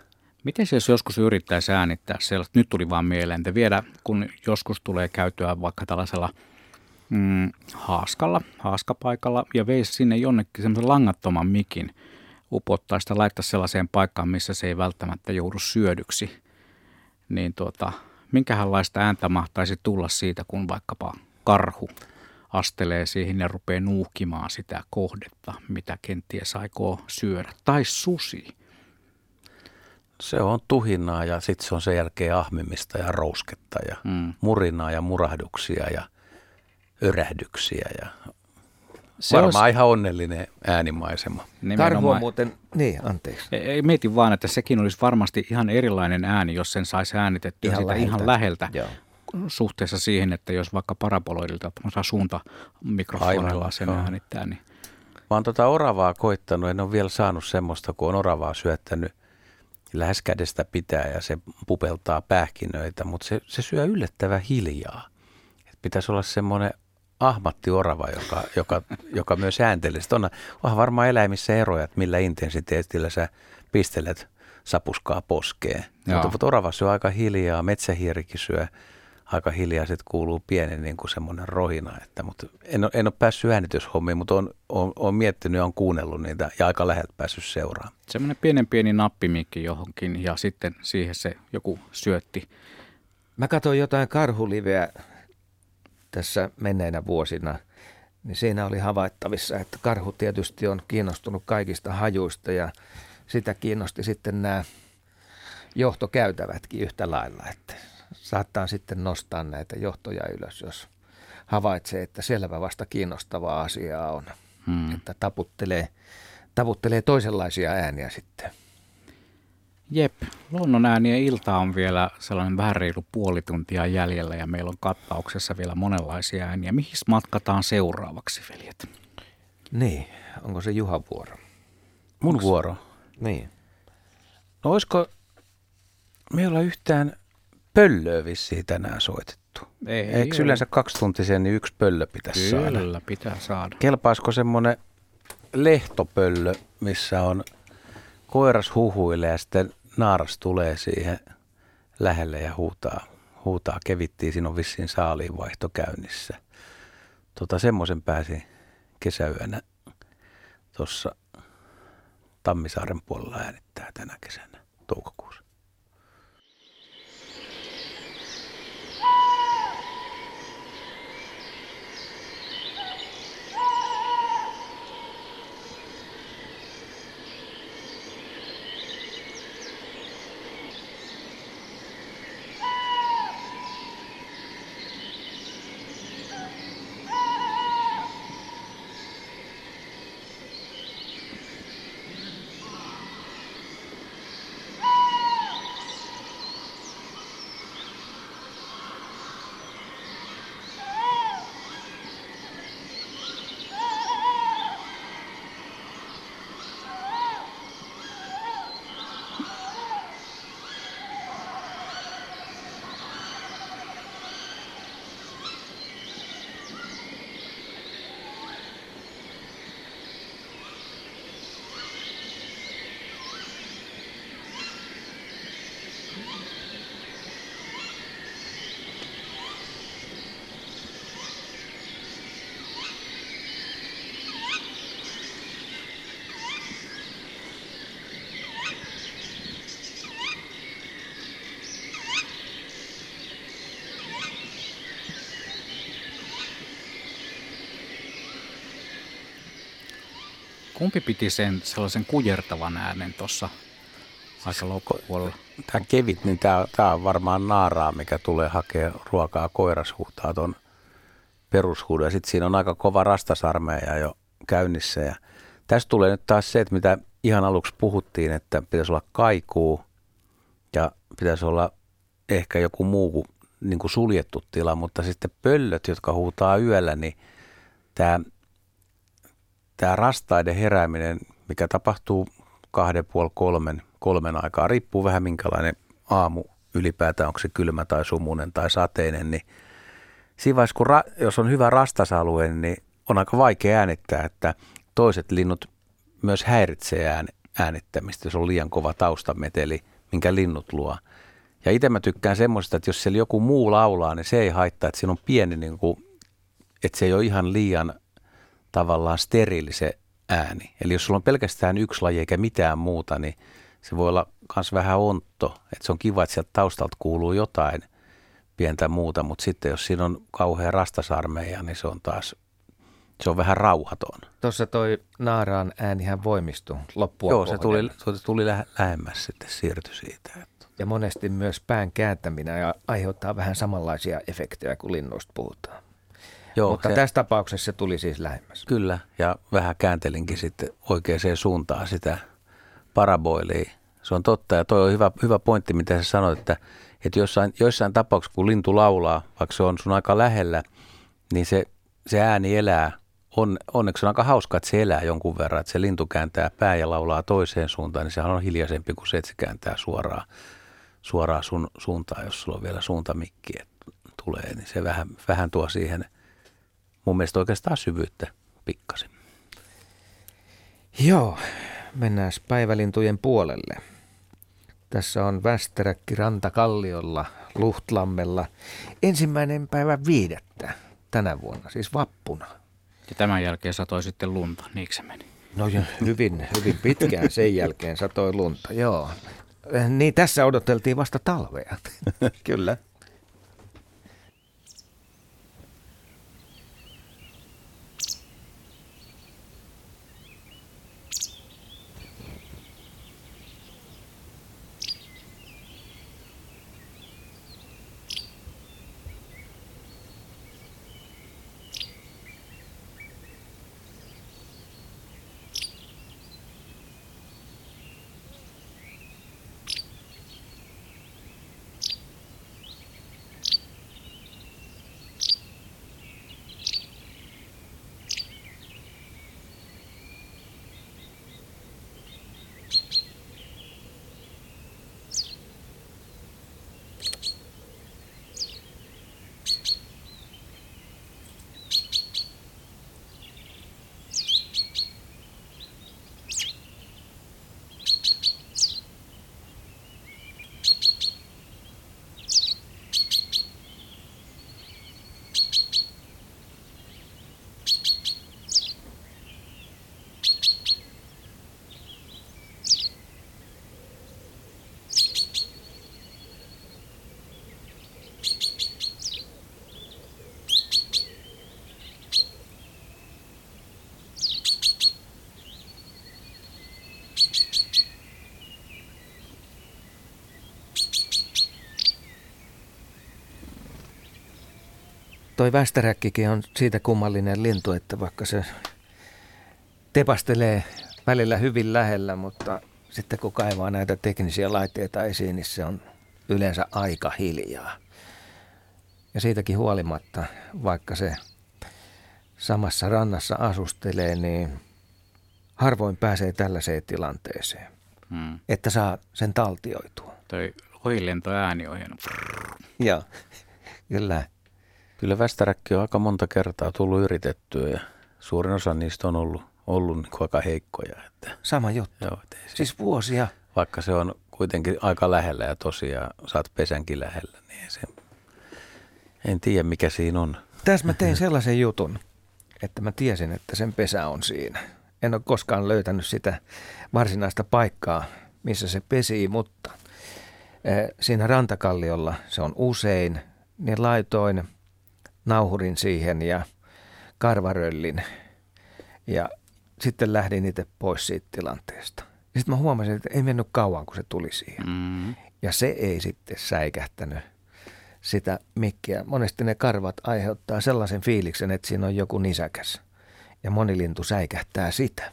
Miten se, jos joskus yrittäisi äänittää sellaista, nyt tuli vaan mieleen, että vielä kun joskus tulee käytyä vaikka tällaisella mm, haaskalla, haaskapaikalla ja veisi sinne jonnekin semmoisen langattoman mikin, upottaa sitä, laittaa sellaiseen paikkaan, missä se ei välttämättä joudu syödyksi, niin tuota, minkälaista ääntä mahtaisi tulla siitä, kun vaikkapa karhu astelee siihen ja rupeaa nuuhkimaan sitä kohdetta, mitä kenties aikoo syödä, tai susi. Se on tuhinaa ja sitten se on sen jälkeen ahmimista ja rousketta ja Mm. murinaa ja murahduksia ja örähdyksiä ja Se varmaan olisi ihan onnellinen äänimaisema. Karhu nimenomaan- on muuten... Niin, anteeksi. Ei- Ei, mietin vaan, että sekin olisi varmasti ihan erilainen ääni, jos sen saisi äänitettyä Ihan siitä läheltä. ihan läheltä. Joo. Suhteessa siihen, että jos vaikka paraboloidilta suunta mikrofonilla Aivan, sen joo. äänittää, niin Mä oon tota oravaa koittanut, en ole vielä saanut semmoista, kun on oravaa syöttänyt lähes kädestä pitää ja se pupeltaa pähkinöitä, mutta se, se syö yllättävän hiljaa. Et pitäisi olla semmoinen ahmatti orava, joka, joka, joka myös ääntelee. Sitten on, onhan varmaan eläimissä eroja, että millä intensiteetillä sä pistelet sapuskaa poskeen. Joo. Mutta, mutta orava syö aika hiljaa, metsähiirikin syö aika hiljaa, sitten kuuluu pieni niin kuin semmoinen rohina. Että, mutta en, ole, en ole päässyt äänityshommiin, mutta on, on, on miettinyt ja on kuunnellut niitä ja aika läheltä päässyt seuraamaan. semmoinen pienen pieni nappimikki johonkin ja sitten siihen se joku syötti. Mä katsoin jotain karhuliveä tässä menneinä vuosina, niin siinä oli havaittavissa, että karhu tietysti on kiinnostunut kaikista hajuista ja sitä kiinnosti sitten nämä johtokäytävätkin yhtä lailla, että saattaa sitten nostaa näitä johtoja ylös, jos havaitsee, että selvä vasta kiinnostavaa asiaa on, Hmm. että taputtelee, taputtelee toisenlaisia ääniä sitten. Jep, luonnon äänien ilta on vielä sellainen vähän reilu puoli tuntia jäljellä ja meillä on kattauksessa vielä monenlaisia ääniä. Mihin matkataan seuraavaksi, veljet? Niin, onko se Juhan vuoro? Mun vuoro. Niin. No olisiko meillä yhtään pöllöä vissiin tänään soitettu? Ei, Eikö ole. yleensä kaksituntisen, niin yksi pöllö pitäisi saada? Kyllä, pitää saada. Kelpaisiko semmoinen lehtopöllö, missä on koiras huhuilee ja sitten naaras tulee siihen lähelle ja huutaa, huutaa kevittiin. Siinä on vissiin saaliinvaihto käynnissä. Tota, semmoisen pääsi kesäyönä tuossa Tammisaaren puolella äänittää tänä kesänä toukokuussa. Kumpi piti sen sellaisen kujertavan äänen tuossa aika loppupuolella? Tämä kevit, niin tämä, tämä on varmaan naaraa, mikä tulee hakea ruokaa. Koiras huutaa tuon perushuudon ja sitten siinä on aika kova rastasarmeja jo käynnissä. Ja tästä tulee nyt taas se, että mitä ihan aluksi puhuttiin, että pitäisi olla kaikuu ja pitäisi olla ehkä joku muu kuin, niin kuin suljettu tila, mutta sitten pöllöt, jotka huutaa yöllä, niin tämä, tämä rastaiden herääminen, mikä tapahtuu kahden puoli kolmen, kolmen aikaa, riippuu vähän minkälainen aamu ylipäätään, onko se kylmä tai sumunen tai sateinen, niin siinä vaiheessa, kun ra, jos on hyvä rastasalue, niin on aika vaikea äänittää, että toiset linnut myös häiritsee ään, äänittämistä, jos on liian kova taustameteli, minkä linnut luo. Ja itse mä tykkään semmoista, että jos siellä joku muu laulaa, niin se ei haittaa, että siinä on pieni, niin kuin, että se ei ole ihan liian tavallaan steriili se ääni. Eli jos sulla on pelkästään yksi laji eikä mitään muuta, niin se voi olla myös vähän ontto. Että se on kiva, että sieltä taustalta kuuluu jotain pientä muuta, mutta sitten jos siinä on kauhean rastasarmeja, niin se on taas se on vähän rauhaton. Tuossa toi naaraan äänihän voimistui loppua Joo, se tuli, se tuli lähemmäs sitten, siirtyi siitä. Ja monesti myös pään kääntäminen ja aiheuttaa vähän samanlaisia efektejä kuin linnuista puhutaan. Joo, Mutta se, tässä tapauksessa se tuli siis lähemmäs. Kyllä, ja vähän kääntelinkin sitten oikeaan suuntaan sitä paraboilia. Se on totta, ja toi on hyvä, hyvä pointti, mitä sä sanoit, että, että jossain, joissain tapauksissa, kun lintu laulaa, vaikka se on sun aika lähellä, niin se, se ääni elää on, onneksi on aika hauska, että se elää jonkun verran, että se lintu kääntää pää ja laulaa toiseen suuntaan, niin sehän on hiljaisempi kuin se, että se kääntää suoraan, suoraan sun suuntaan, jos sulla on vielä suuntamikki tulee, niin se vähän, vähän tuo siihen mun mielestä oikeastaan syvyyttä pikkasen. Joo, mennään päivälintujen puolelle. Tässä on Västeräkki Rantakalliolla, Luhtlammella, ensimmäinen päivä viidettä tänä vuonna, siis vappuna. Ja tämän jälkeen satoi sitten lunta, niinkö se meni? No jo, hyvin, hyvin pitkään sen jälkeen satoi lunta, joo. Niin tässä odoteltiin vasta talvea. Kyllä. Toi västäräkkikin on siitä kummallinen lintu, että vaikka se tepastelee välillä hyvin lähellä, mutta sitten kun kaivaa näitä teknisiä laitteita esiin, niin se on yleensä aika hiljaa. Ja siitäkin huolimatta, vaikka se samassa rannassa asustelee, niin harvoin pääsee tällaiseen tilanteeseen, hmm. että saa sen taltioitua. Toi ohilentoääni on hieno. Joo, kyllä. Kyllä Västäräkki on aika monta kertaa tullut yritettyä ja suurin osa niistä on ollut, ollut niin aika heikkoja. Että, Sama juttu. Joo, se, siis vuosia. Vaikka se on kuitenkin aika lähellä ja tosiaan saat pesänkin lähellä, niin se, en tiedä mikä siinä on. Tässä mä tein sellaisen jutun, että mä tiesin, että sen pesä on siinä. En ole koskaan löytänyt sitä varsinaista paikkaa, missä se pesii, mutta eh, siinä rantakalliolla se on usein, niin laitoin – nauhurin siihen ja karvaröllin. Ja sitten lähdin itse pois siitä tilanteesta. Sitten mä huomasin, että ei mennyt kauan, kun se tuli siihen. Mm. Ja se ei sitten säikähtänyt sitä mikkiä. Monesti ne karvat aiheuttaa sellaisen fiiliksen, että siinä on joku nisäkäs. Ja moni lintu säikähtää sitä.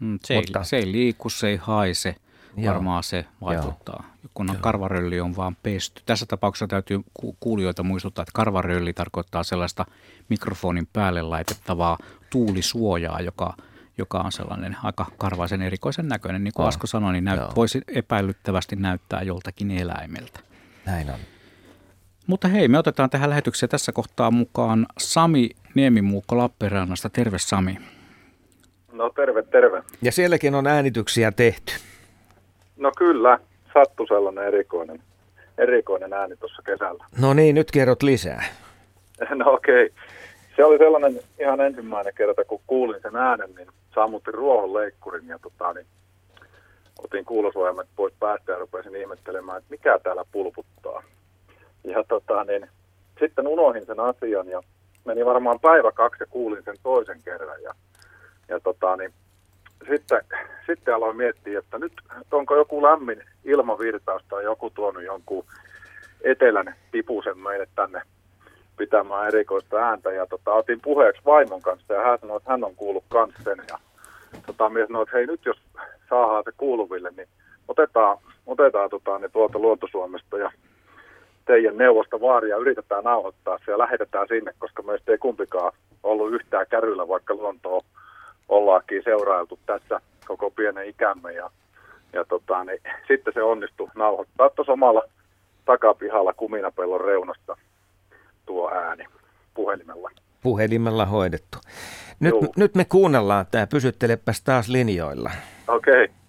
Mm, se, Mutta, ei, se ei liiku, se ei haise. Joo. Varmaan se vaikuttaa, Joo. kun on karvarölli on vaan pesty. Tässä tapauksessa täytyy kuulijoita muistuttaa, että karvarölli tarkoittaa sellaista mikrofonin päälle laitettavaa tuulisuojaa, joka, joka on sellainen aika karvaisen erikoisen näköinen. Niin kuin Asko sanoi, niin näyt, voisi epäilyttävästi näyttää joltakin eläimeltä. Näin on. Mutta hei, me otetaan tähän lähetykseen tässä kohtaa mukaan Sami Niemimuukko Lappeenrannasta. Terve Sami. No terve, terve. Ja sielläkin on äänityksiä tehty. No kyllä, sattui sellainen erikoinen, erikoinen ääni tuossa kesällä. No niin, nyt kerrot lisää. No okei. Okay. Se oli sellainen ihan ensimmäinen kerta, kun kuulin sen äänen, niin sammutin ruohonleikkurin ja tota, niin otin kuulosuojamet pois päästä ja rupesin ihmettelemään, että mikä täällä pulputtaa. Ja tota, niin, sitten unohin sen asian ja meni varmaan päivä kaksi ja kuulin sen toisen kerran. Ja, ja tota, niin, sitten, sitten aloin miettiä, että nyt onko joku lämmin ilmavirtaus tai joku tuonut jonkun etelän tipusen meille tänne pitämään erikoista ääntä. Ja tota, otin puheeksi vaimon kanssa ja hän sanoi, että hän on kuullut kans sen. Ja tota, mies sanoi, että hei nyt jos saadaan se kuuluville, niin otetaan, otetaan tota, ne tuolta Luontosuomesta ja teidän neuvosta vaaria yritetään nauhoittaa se ja lähetetään sinne, koska meistä ei kumpikaan ollut yhtään kärryllä, vaikka luontoa ollaankin seurailtu tässä koko pienen ikämme. Ja, ja tota, niin, sitten se onnistui nauhoittaa tuossa omalla takapihalla kuminapellon reunasta tuo ääni puhelimella. Puhelimella hoidettu. Nyt, nyt me kuunnellaan tämä. Pysyttelepäs taas linjoilla. Okei. Okay.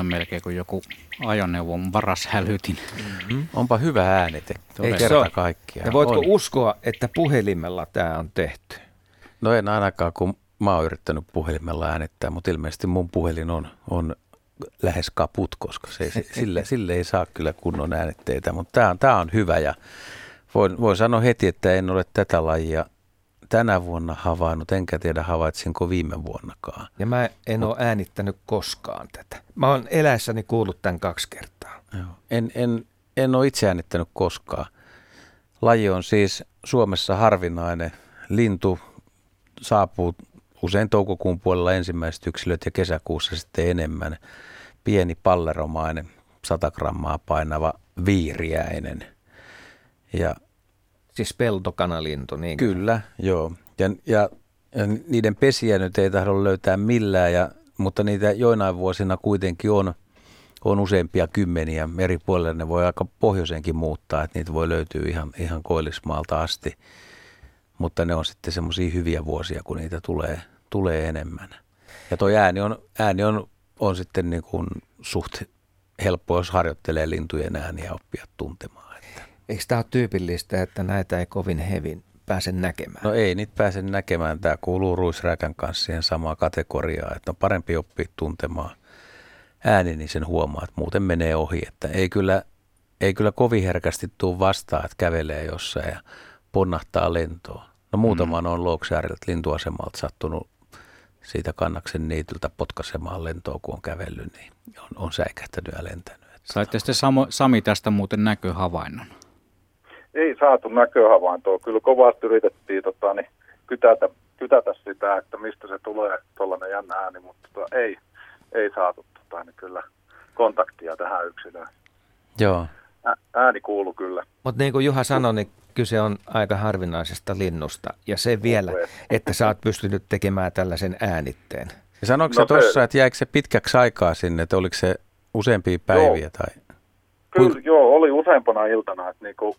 On melkein kuin joku ajoneuvon varashälytin. Mm-hmm. Onpa hyvä äänite. Ei kerta kaikkiaan. Ja voitko on. uskoa, että puhelimella tämä on tehty? No en ainakaan, kun mä oon yrittänyt puhelimella äänittää, mutta ilmeisesti mun puhelin on, on lähes kaput, koska se, se, sille, sille ei saa kyllä kunnon äänitteitä. Mutta tämä on, tää on hyvä ja voin, voin sanoa heti, että en ole tätä lajia tänä vuonna havainnut, enkä tiedä havaitsinko viime vuonnakaan. Ja mä en Mut, ole äänittänyt koskaan tätä. Mä oon eläessäni kuullut tämän kaksi kertaa. Joo. En, en, en ole itse äänittänyt koskaan. Laji on siis Suomessa harvinainen. Lintu saapuu usein toukokuun puolella ensimmäiset yksilöt ja kesäkuussa sitten enemmän. Pieni palleromainen, 100 grammaa painava viiriäinen. Ja Siis peltokanalintu, niin Kyllä, joo. Ja, ja, ja niiden pesiä nyt ei tahdo löytää millään, ja, mutta niitä joinain vuosina kuitenkin on, on useampia kymmeniä. Eri puolilla ne voi aika pohjoisenkin muuttaa, että niitä voi löytyä ihan, ihan koillismaalta asti. Mutta ne on sitten semmoisia hyviä vuosia, kun niitä tulee, tulee enemmän. Ja tuo ääni on, ääni on, on sitten niin kuin suht helppo, jos harjoittelee lintujen ääniä oppia tuntemaan. Eikö tämä ole tyypillistä, että näitä ei kovin hevin pääse näkemään? No ei niitä pääse näkemään. Tämä kuuluu ruisräkän kanssa siihen samaan kategoriaan, että on parempi oppia tuntemaan ääni, niin sen huomaa, että muuten menee ohi. Että ei kyllä, ei kyllä kovin herkästi tule vastaan, että kävelee jossain ja ponnahtaa lentoon. No muutamaan mm. on Looksääreltä lintuasemalta sattunut siitä kannaksen niityltä potkasemaan lentoon, kun on kävellyt, niin on, on säikähtänyt ja lentänyt. Saitte sitten Sami tästä muuten näköhavainnon? Ei saatu näköhavaintoa. Kyllä kovasti yritettiin tota, niin, kytätä, kytätä sitä, että mistä se tulee tuollainen jännä ääni, mutta tota, ei, ei saatu tota, niin kyllä kontaktia tähän yksilöön. Joo. Ä, ääni kuuluu kyllä. Mutta niin kuin Juha sanoi, niin kyse on aika harvinaisesta linnusta. Ja se vielä, että sä oot pystynyt tekemään tällaisen äänitteen. Ja sanoiko no se tuossa, että jäikö se pitkäksi aikaa sinne, että oliko se useampia päiviä? Joo. Tai? Kyllä, joo, oli useampana iltana, että niinku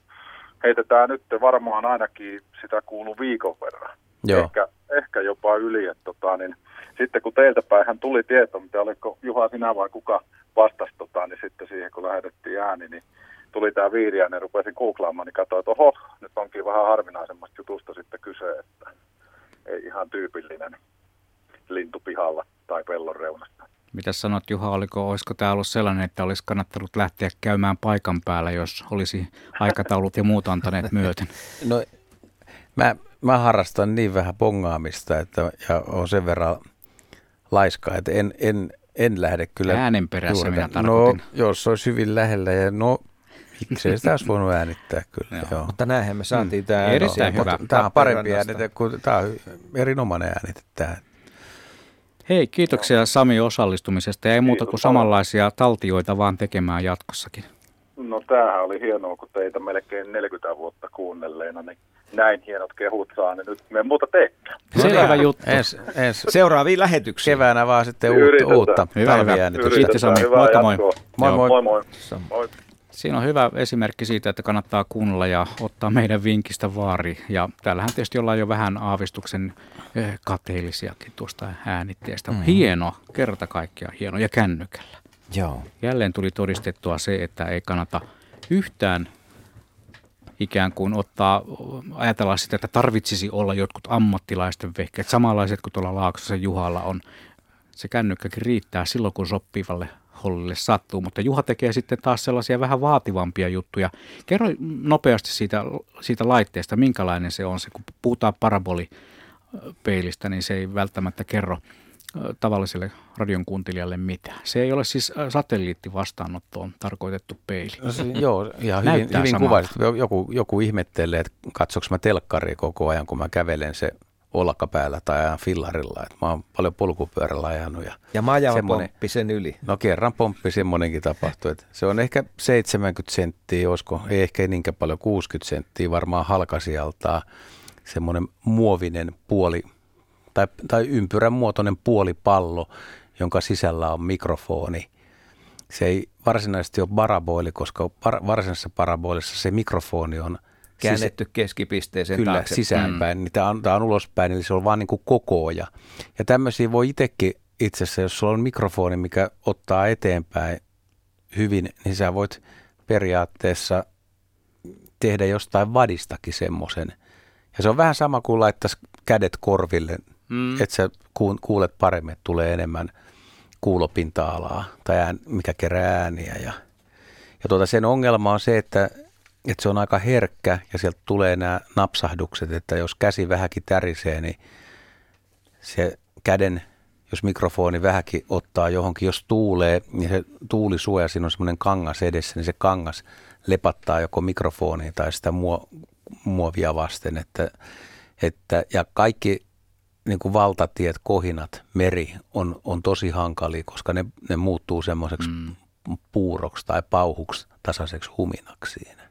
heitetään nyt varmaan ainakin sitä kuuluu viikon verran. Joo. Ehkä, ehkä jopa yli, että tota, niin, sitten kun teiltä päin tuli tieto, mitä oliko Juha sinä vai kuka vastasi, tota, niin sitten siihen kun lähetettiin ääni, niin tuli tämä viiriäinen, niin rupesin googlaamaan, niin katsoin, että oho, nyt onkin vähän harvinaisemmasta jutusta sitten kyse, että ei ihan tyypillinen lintu pihalla tai pellon reunasta. Mitä sanot Juha, oliko, olisiko tämä ollut sellainen, että olisi kannattanut lähteä käymään paikan päällä, jos olisi aikataulut ja muut antaneet myöten? No, mä, mä harrastan niin vähän bongaamista että, ja on sen verran laiska, että en, en, en lähde kyllä. Äänen perässä minä No, tarkoitin. jos se olisi hyvin lähellä ja no, miksei sitä olisi voinut äänittää kyllä. Joo. joo. Mutta näinhän me saatiin Mm. tämä Erittäin hyvä. Tämä on parempi äänite kuin tämä on erinomainen äänite. Tämä. Hei, kiitoksia Sami osallistumisesta ja ei muuta kuin samanlaisia taltioita vaan tekemään jatkossakin. No tämähän oli hienoa, kun teitä melkein 40 vuotta kuunnelleena, niin näin hienot kehut saa, niin nyt me ei muuta teekään. Selvä juttu. Ens, ens Seuraaviin lähetyksiin. keväänä vaan sitten uutta, uutta Hyvä, hyvä. talviäänitystä. Kiitos, Sami. Moikka, moi. Moi, moi. Moi moi. moi. Siinä on hyvä esimerkki siitä, että kannattaa kuunnella ja ottaa meidän vinkistä vaari. Ja täällähän tietysti ollaan jo vähän aavistuksen eh, kateellisiakin tuosta äänitteestä. Mm. Hieno, kerta kaikkiaan hieno ja kännykällä. Joo. Jälleen tuli todistettua se, että ei kannata yhtään ikään kuin ottaa, ajatella sitä, että tarvitsisi olla jotkut ammattilaisten vehkeet, samanlaiset kuin tuolla Laaksossa Juhalla on. Se kännykkäkin riittää silloin, kun sopivalle hollille sattuu, mutta Juha tekee sitten taas sellaisia vähän vaativampia juttuja. Kerro nopeasti siitä, siitä laitteesta, minkälainen se on. Se, kun puhutaan parabolipeilistä, niin se ei välttämättä kerro tavalliselle radion kuuntelijalle mitään. Se ei ole siis satelliittivastaanottoon tarkoitettu peili. No se, joo, ihan hyvin, hyvin kuvaisit. Joku, joku ihmettelee, että katsoks mä telkkaria koko ajan, kun mä kävelen se olkapäällä tai ajan fillarilla. Et mä oon paljon polkupyörällä ajanut. Ja, Ja Maja Semmonen- pomppi sen yli. no kerran pomppi semmoinenkin tapahtui. Et se on ehkä 70 senttiä, olisiko, ei ehkä niinkään paljon, 60 senttiä varmaan halkasijaltaan. Semmoinen muovinen puoli tai, tai ympyrän muotoinen puolipallo, jonka sisällä on mikrofoni. Se ei varsinaisesti ole paraboili, koska varsinaisessa paraboilissa se mikrofoni on Käännetty keskipisteeseen Kyllä, taakse. sisäänpäin. Mm. Niin tämä, on, tämä on ulospäin, eli se on vaan niin kuin kokooja. Ja tämmöisiä voi itsekin itse asiassa, jos sulla on mikrofoni, mikä ottaa eteenpäin hyvin, niin sä voit periaatteessa tehdä jostain vadistakin semmoisen. Ja se on vähän sama kuin laittaisi kädet korville, mm. että sä kuulet paremmin, että tulee enemmän kuulopinta-alaa tai ään, mikä kerää ääniä. Ja, ja tuota, sen ongelma on se, että, että se on aika herkkä ja sieltä tulee nämä napsahdukset, että jos käsi vähänkin tärisee, niin se käden, jos mikrofoni vähänkin ottaa johonkin, jos tuulee, niin se tuulisuoja, siinä on semmoinen kangas edessä, niin se kangas lepattaa joko mikrofoniin tai sitä muo, muovia vasten. Että, että, ja kaikki niin kuin valtatiet, kohinat, meri on, on tosi hankalia, koska ne, ne muuttuu semmoiseksi mm. puuroksi tai pauhuksi tasaiseksi huminaksi siinä.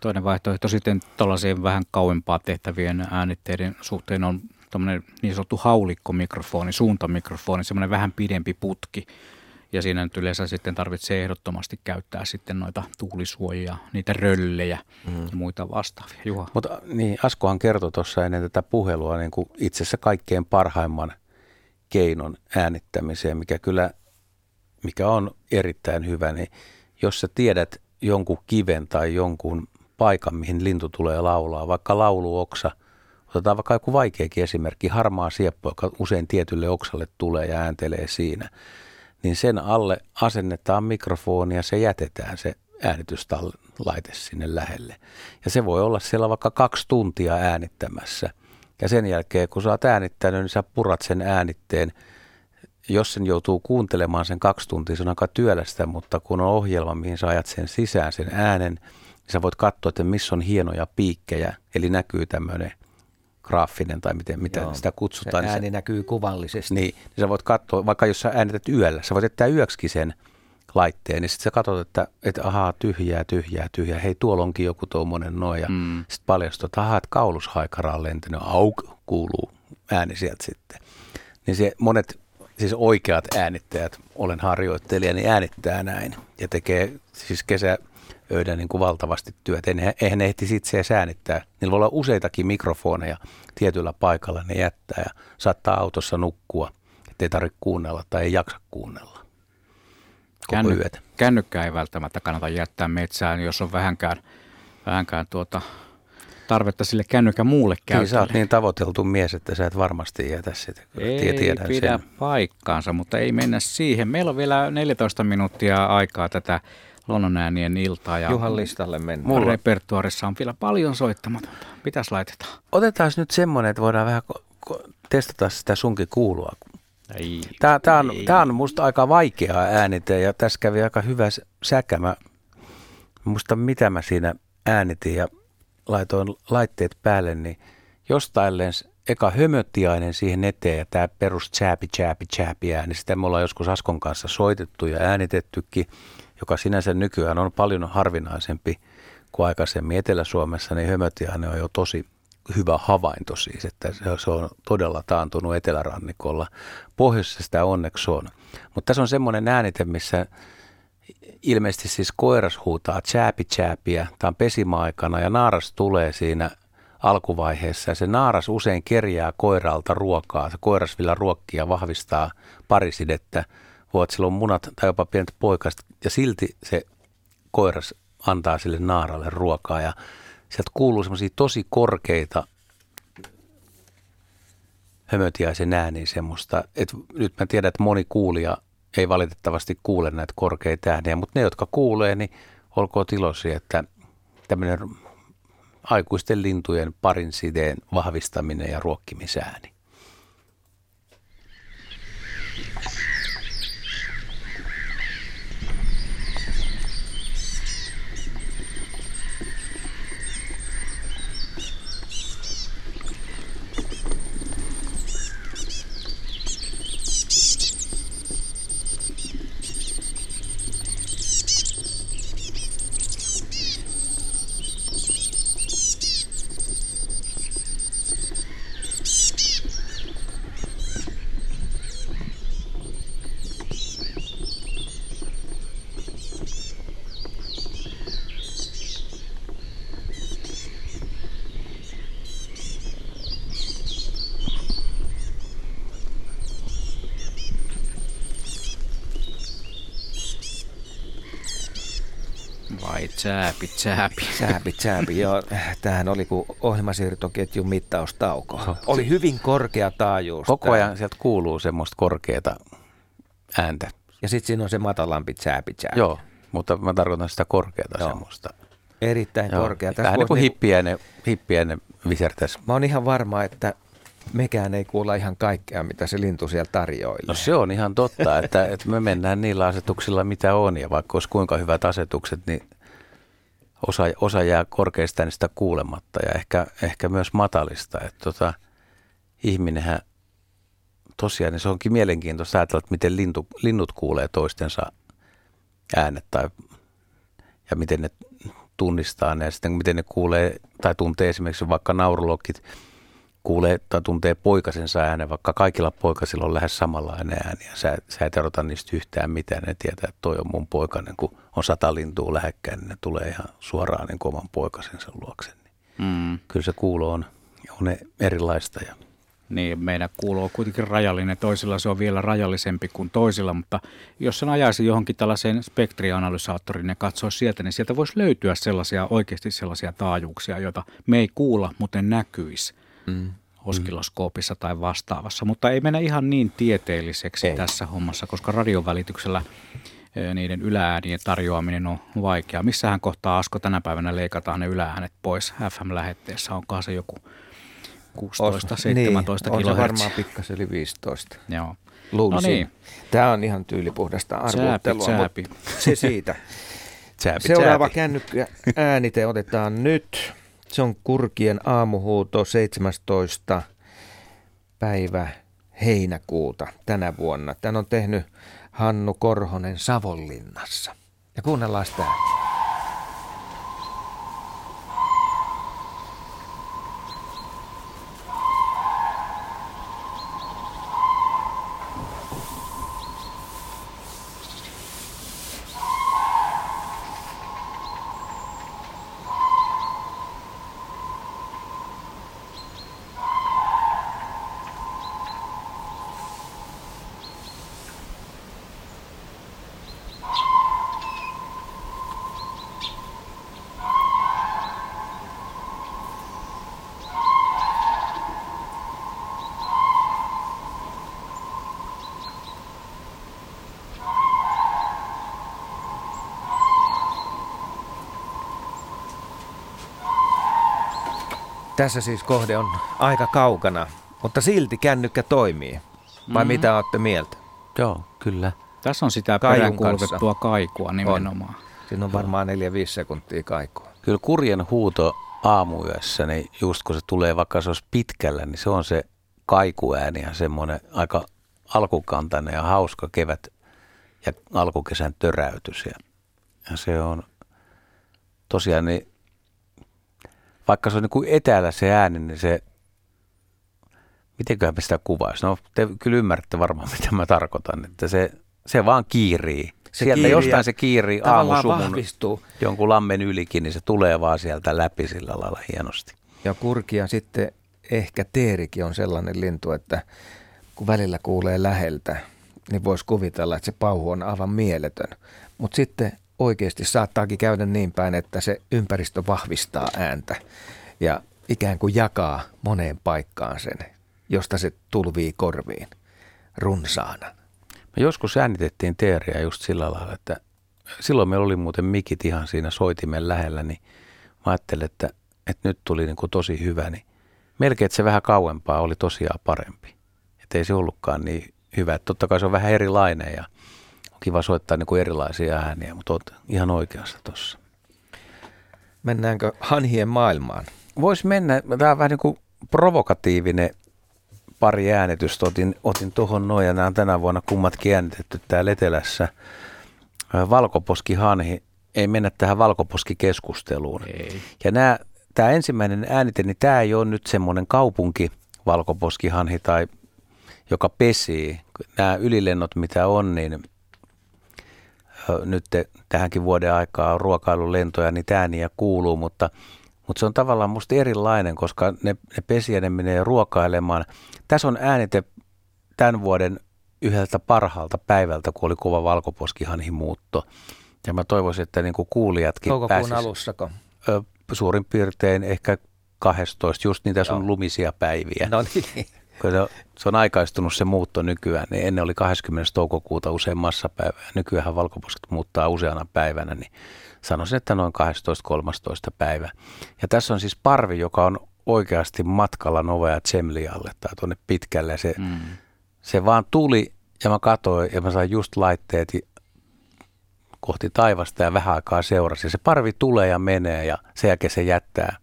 Toinen vaihtoehto sitten tuollaiseen vähän kauempaa tehtävien äänitteiden suhteen on tämmöinen niin sanottu haulikkomikrofoni, suuntamikrofoni, semmoinen vähän pidempi putki. Ja siinä nyt yleensä sitten tarvitsee ehdottomasti käyttää sitten noita tuulisuojia, niitä röllejä mm. ja muita vastaavia. Juha. Mutta niin, Askohan kertoi tuossa ennen tätä puhelua niin kuin itse asiassa kaikkein parhaimman keinon äänittämiseen, mikä kyllä, mikä on erittäin hyvä, niin jos sä tiedät jonkun kiven tai jonkun paikan, mihin lintu tulee laulaa, vaikka lauluoksa, otetaan vaikka joku vaikeakin esimerkki, harmaa sieppo, joka usein tietylle oksalle tulee ja ääntelee siinä, niin sen alle asennetaan mikrofoni ja se jätetään se äänityslaite sinne lähelle. Ja se voi olla siellä vaikka kaksi tuntia äänittämässä. Ja sen jälkeen, kun sä oot äänittänyt, niin sä purat sen äänitteen. Jos sen joutuu kuuntelemaan sen kaksi tuntia, se on aika työlästä, mutta kun on ohjelma, mihin sä ajat sen sisään, sen äänen, niin sä voit katsoa, että missä on hienoja piikkejä, eli näkyy tämmöinen graafinen tai miten, mitä Joo, sitä Se kutsutaan. niin se- ääni näkyy kuvallisesti. niin, niin sä voit katsoa, vaikka jos sä äänität yöllä, sä voit jättää yöksikin sen laitteen, niin sitten sä katsot, että, että ahaa, tyhjää, tyhjää, tyhjää, hei tuolla onkin joku tuommoinen noin, ja mm. sitten paljastuu, että ahaa, että kaulushaikara on lentänyt, auk, kuuluu ääni sieltä sitten. Niin se monet siis oikeat äänittäjät, olen harjoittelija, niin äänittää näin ja tekee siis kesäöidä niin kuin valtavasti työtä. Eihän ne ehtisi itse äänittää. Niillä voi olla useitakin mikrofoneja tietyllä paikalla, ne jättää ja saattaa autossa nukkua, ettei tarvitse kuunnella tai ei jaksa kuunnella. Känny, yötä. Kännykkä ei välttämättä kannata jättää metsään, jos on vähänkään, vähänkään tuota, tarvetta sille kännykän muulle käytölle. Niin, sä oot niin tavoiteltu mies, että sä et varmasti jätä sitä. Ei tiedän pidä sen. paikkaansa, mutta ei mennä siihen. Meillä on vielä 14 minuuttia aikaa tätä Luonnonäänien iltaa. Ja Juhan listalle mennään. Mulla repertuarissa on vielä paljon soittamatonta. Mitäs laitetaan? Otetaan nyt semmoinen, että voidaan vähän testata sitä sunkin kuulua. Ei, tämä, tämä, on, ei. tämä on musta aika vaikeaa äänitä ja tässä kävi aika hyvä säkä. Mä muista mitä mä siinä äänitin ja laitoin laitteet päälle, niin jostain lens eka hömöttiainen siihen eteen ja tämä perus chääpi, chääpi, chääpi ääni. Sitä me ollaan joskus Askon kanssa soitettu ja äänitettykin, joka sinänsä nykyään on paljon harvinaisempi kuin aikaisemmin Etelä-Suomessa, niin hömöttiainen on jo tosi hyvä havainto siis, että se on todella taantunut etelärannikolla. Pohjoisessa sitä onneksi on. Mutta tässä on semmoinen äänite, missä ilmeisesti siis koiras huutaa chääpi chääpiä. Tämä on pesimäaikana ja naaras tulee siinä alkuvaiheessa ja se naaras usein kerjää koiralta ruokaa. Se koiras vielä ruokkia vahvistaa parisidettä. Voit silloin munat tai jopa pienet poikaset ja silti se koiras antaa sille naaralle ruokaa ja sieltä kuuluu semmoisia tosi korkeita hömötiäisen ääniä semmoista, että nyt mä tiedän, että moni kuulija ei valitettavasti kuule näitä korkeita ääniä, mutta ne, jotka kuulee, niin olkoon tiloisia, että tämmöinen aikuisten lintujen parin sideen vahvistaminen ja ruokkimisääni. Sääpi, sääpi. Sääpi, sääpi, joo. Tämähän oli kuin ohjelmasiirtoketjun mittaustauko. Oli hyvin korkea taajuus. Koko ajan sieltä kuuluu semmoista korkeata ääntä. Ja sitten siinä on se matalampi sääpi, sääpi. Joo, mutta mä tarkoitan sitä korkeata joo. semmoista. Erittäin Joo. korkea. Vähän niin kuin hippiäinen, hippiäinen visertäisi. Mä oon ihan varma, että mekään ei kuulla ihan kaikkea, mitä se lintu siellä tarjoilee. No se on ihan totta, että, että me mennään niillä asetuksilla, mitä on. Ja vaikka olisi kuinka hyvät asetukset, niin osa, osa jää korkeista äänistä kuulematta ja ehkä, ehkä myös matalista. Että tota, ihminenhän tosiaan, niin se onkin mielenkiintoista ajatella, että miten lintu, linnut kuulee toistensa äänet tai, ja miten ne tunnistaa ne ja sitten miten ne kuulee tai tuntee esimerkiksi vaikka naurulokit – kuulee tai tuntee poikasensa äänen, vaikka kaikilla poikasilla on lähes samanlainen ääni ja sä, sä et erota niistä yhtään mitään. Ne tietää, että toi on mun poikainen, kun on sata lintua lähekkäin, niin ne tulee ihan suoraan niin oman poikasensa luokse. Mm. Kyllä se kuulo on, on erilaista ja niin meidän kuulo on kuitenkin rajallinen. Toisilla se on vielä rajallisempi kuin toisilla, mutta jos sen ajaisi johonkin tällaiseen spektrianalysaattoriin ja katsoo sieltä, niin sieltä voisi löytyä sellaisia, oikeasti sellaisia taajuuksia, joita me ei kuulla, mutta näkyisi mm. oskiloskoopissa mm. tai vastaavassa. Mutta ei mennä ihan niin tieteelliseksi ei. tässä hommassa, koska radion välityksellä niiden ylääänien tarjoaminen on vaikeaa. Missähän kohtaa Asko tänä päivänä leikataan ne ylääänet pois FM-lähetteessä? Onkohan se joku 16, 17 niin, on se varmaan pikkasen yli 15. Joo. Luulisin. No niin. Tämä on ihan tyylipuhdasta arvottelua, Sääpi, se siitä. Sääpi, Seuraava sääpi. kännykkä äänite otetaan nyt. Se on Kurkien aamuhuuto 17. päivä heinäkuuta tänä vuonna. Tän on tehnyt Hannu Korhonen Savonlinnassa. Ja kuunnellaan sitä. Tässä siis kohde on aika kaukana, mutta silti kännykkä toimii. Vai mm. mitä olette mieltä? Joo, kyllä. Tässä on sitä peräänkuulutettua kaikua nimenomaan. On. Siinä on varmaan 4-5 sekuntia kaikua. Kyllä kurjen huuto aamuyössä, niin just kun se tulee, vaikka se olisi pitkällä, niin se on se kaikuääni ja semmoinen aika alkukantainen ja hauska kevät ja alkukesän töräytys. Ja, ja se on tosiaan, niin, vaikka se on niin kuin etäällä se ääni, niin se, mitenköhän me sitä kuvaisi? No te kyllä ymmärrätte varmaan, mitä mä tarkoitan, että se, se vaan kiirii. Se sieltä kiiri jostain se kiiri aamusumun vahvistuu. jonkun lammen ylikin, niin se tulee vaan sieltä läpi sillä lailla hienosti. Ja kurkia sitten ehkä teerikin on sellainen lintu, että kun välillä kuulee läheltä, niin voisi kuvitella, että se pauhu on aivan mieletön. Mutta sitten oikeasti saattaakin käydä niin päin, että se ympäristö vahvistaa ääntä ja ikään kuin jakaa moneen paikkaan sen, josta se tulvii korviin runsaana. Me joskus äänitettiin teeriä just sillä lailla, että silloin meillä oli muuten mikit ihan siinä soitimen lähellä, niin mä ajattelin, että, että nyt tuli niin kuin tosi hyvä, niin melkein, että se vähän kauempaa oli tosiaan parempi. Että ei se ollutkaan niin hyvä. Että totta kai se on vähän erilainen ja on kiva soittaa niin kuin erilaisia ääniä, mutta olet ihan oikeassa tuossa. Mennäänkö hanhien maailmaan? Voisi mennä. Tämä on vähän niin kuin provokatiivinen pari äänitystä. Otin, otin tuohon noin ja nämä on tänä vuonna kummatkin äänitetty täällä Etelässä. Valkoposkihanhi. Ei mennä tähän valkoposkikeskusteluun. Ei. Ja nämä, tämä ensimmäinen äänite, niin tämä ei ole nyt semmoinen kaupunki valkoposkihanhi tai joka pesii. Nämä ylilennot, mitä on, niin nyt tähänkin vuoden aikaa on ruokailulentoja, niin ääniä kuuluu, mutta, mutta se on tavallaan musta erilainen, koska ne, ne pesijä, ne menee ruokailemaan. Tässä on äänite tämän vuoden yhdeltä parhaalta päivältä, kun oli kova valkoposkihanhi muutto. Ja mä toivoisin, että niin kuin kuulijatkin Toukokuun pääsis, alussako? Ö, suurin piirtein ehkä 12, just niitä sun Joo. lumisia päiviä. No niin kun se, on aikaistunut se muutto nykyään, niin ennen oli 20. toukokuuta usein massapäivä, nykyään valkoposket muuttaa useana päivänä, niin sanoisin, että noin 12-13 päivä. Ja tässä on siis parvi, joka on oikeasti matkalla Novea Zemlialle tai tuonne pitkälle. Se, mm. se vaan tuli ja mä katsoin ja mä sain just laitteet kohti taivasta ja vähän aikaa seurasi. Se parvi tulee ja menee ja sen jälkeen se jättää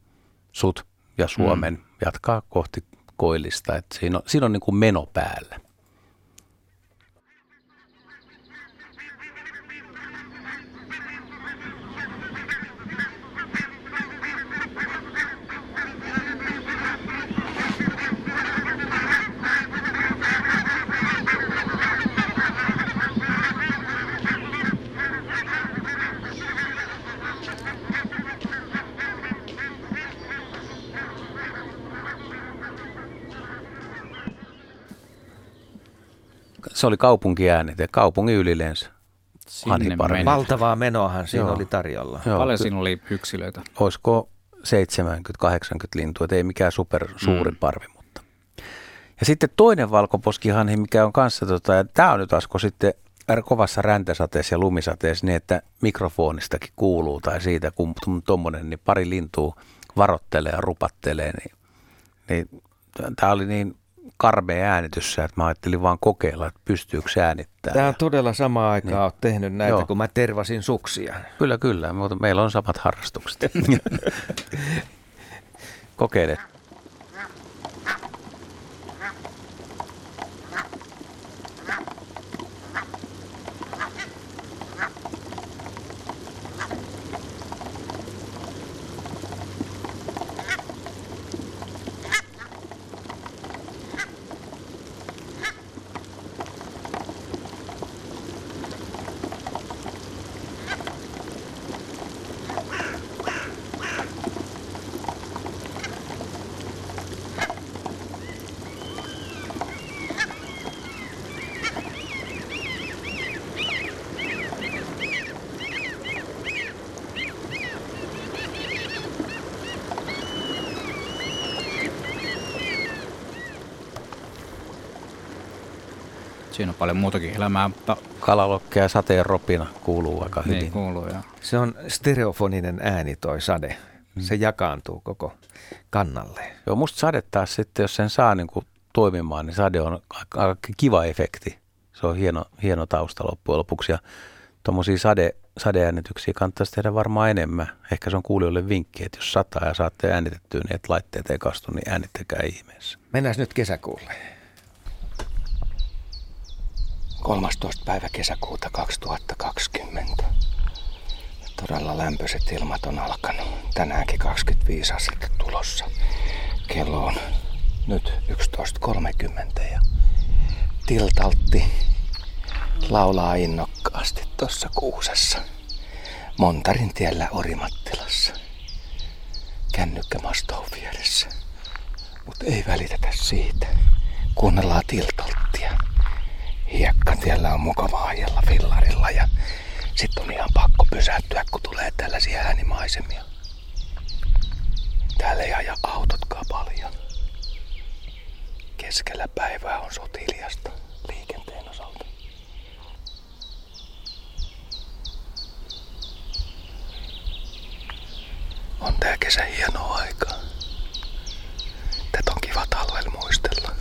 sut ja Suomen, mm. jatkaa kohti koillista. Että siinä on, siinä on niin kuin meno päällä. Se oli kaupunkiäänite, kaupungin ylilensä. Valtavaa menoahan siinä Joo. oli tarjolla. Joo. Paljon siinä oli yksilöitä? Olisiko 70-80 lintua, että ei mikään super suuri mm. parvi. Mutta. Ja sitten toinen valkoposkihanhi, mikä on kanssa, tota, ja tämä on nyt Asko sitten kovassa räntäsateessa ja lumisateessa niin, että mikrofonistakin kuuluu tai siitä, kun tuommoinen, niin pari lintua varottelee ja rupattelee, niin, niin tämä oli niin karmea äänitys, että mä ajattelin vaan kokeilla, että pystyykö äänittämään. Tämä on todella sama aikaa niin. tehnyt näitä, Joo. kun mä tervasin suksia. Kyllä, kyllä, mutta meillä on samat harrastukset. Kokeile. Paljon muutakin elämää, mutta... Kalalokke ja sateen ropina kuuluu aika niin, hyvin. Niin, kuuluu, joo. Se on stereofoninen ääni toi sade. Se jakaantuu koko kannalle. Joo, musta sade taas sitten, jos sen saa niin kuin toimimaan, niin sade on aika, aika kiva efekti. Se on hieno, hieno tausta loppujen lopuksi ja tuommoisia sade, sadeäänityksiä kannattaisi tehdä varmaan enemmän. Ehkä se on kuulijoille vinkki, että jos sataa ja saatte äänitettyä niin, että laitteet ei kastu, niin äänittäkää ihmeessä. Mennään nyt kesäkuulle. 13. päivä kesäkuuta 2020. Todella lämpöiset ilmat on alkanut. Tänäänkin 25 astetta tulossa. Kello on nyt 11.30 ja tiltaltti laulaa innokkaasti tuossa kuusessa. Montarin tiellä Orimattilassa. Kännykkä mastoon vieressä. Mutta ei välitetä siitä. Kuunnellaan tiltalttia. Hiekkatiellä on mukava ajella fillarilla ja sitten on ihan pakko pysähtyä, kun tulee tällaisia äänimaisemia. Täällä ei aja autotkaan paljon. Keskellä päivää on sotiliasta liikenteen osalta. On tää kesä hienoa aikaa. Tätä on kiva talvella muistella.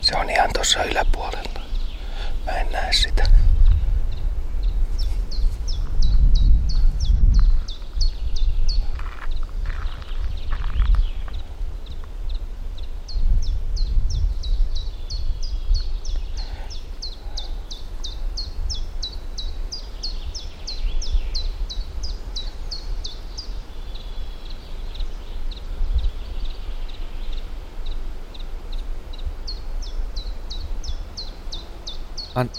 Se on ihan tuossa yläpuolella. Mä en näe sitä. An-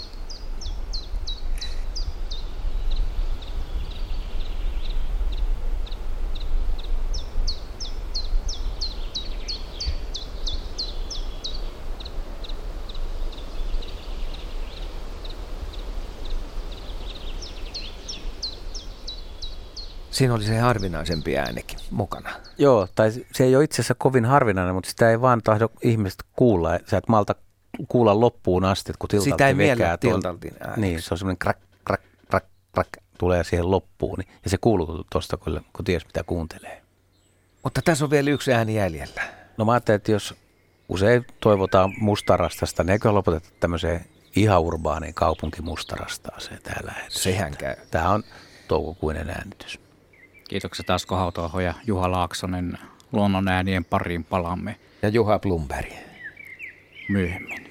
Siinä oli se harvinaisempi äänikin mukana. Joo, tai se ei ole itse asiassa kovin harvinainen, mutta sitä ei vaan tahdo ihmiset kuulla. Sä et malta kuulla loppuun asti, että kun tiltalti Sitä ei tuon- tiltaltin ääneksi. Niin, se on semmoinen krak, krak, krak, krak, tulee siihen loppuun. Niin, ja se kuuluu tuosta, kun, kun ties mitä kuuntelee. Mutta tässä on vielä yksi ääni jäljellä. No mä ajattelin, että jos usein toivotaan mustarastasta, niin eikö lopeteta tämmöiseen ihan urbaaniin kaupunkimustarastaan täällä. Sehän käy. Tämä on toukokuinen äänitys. Kiitokset Asko Hautaho ja Juha Laaksonen luonnon äänien pariin palaamme Ja Juha Blumberg. myöhemmin.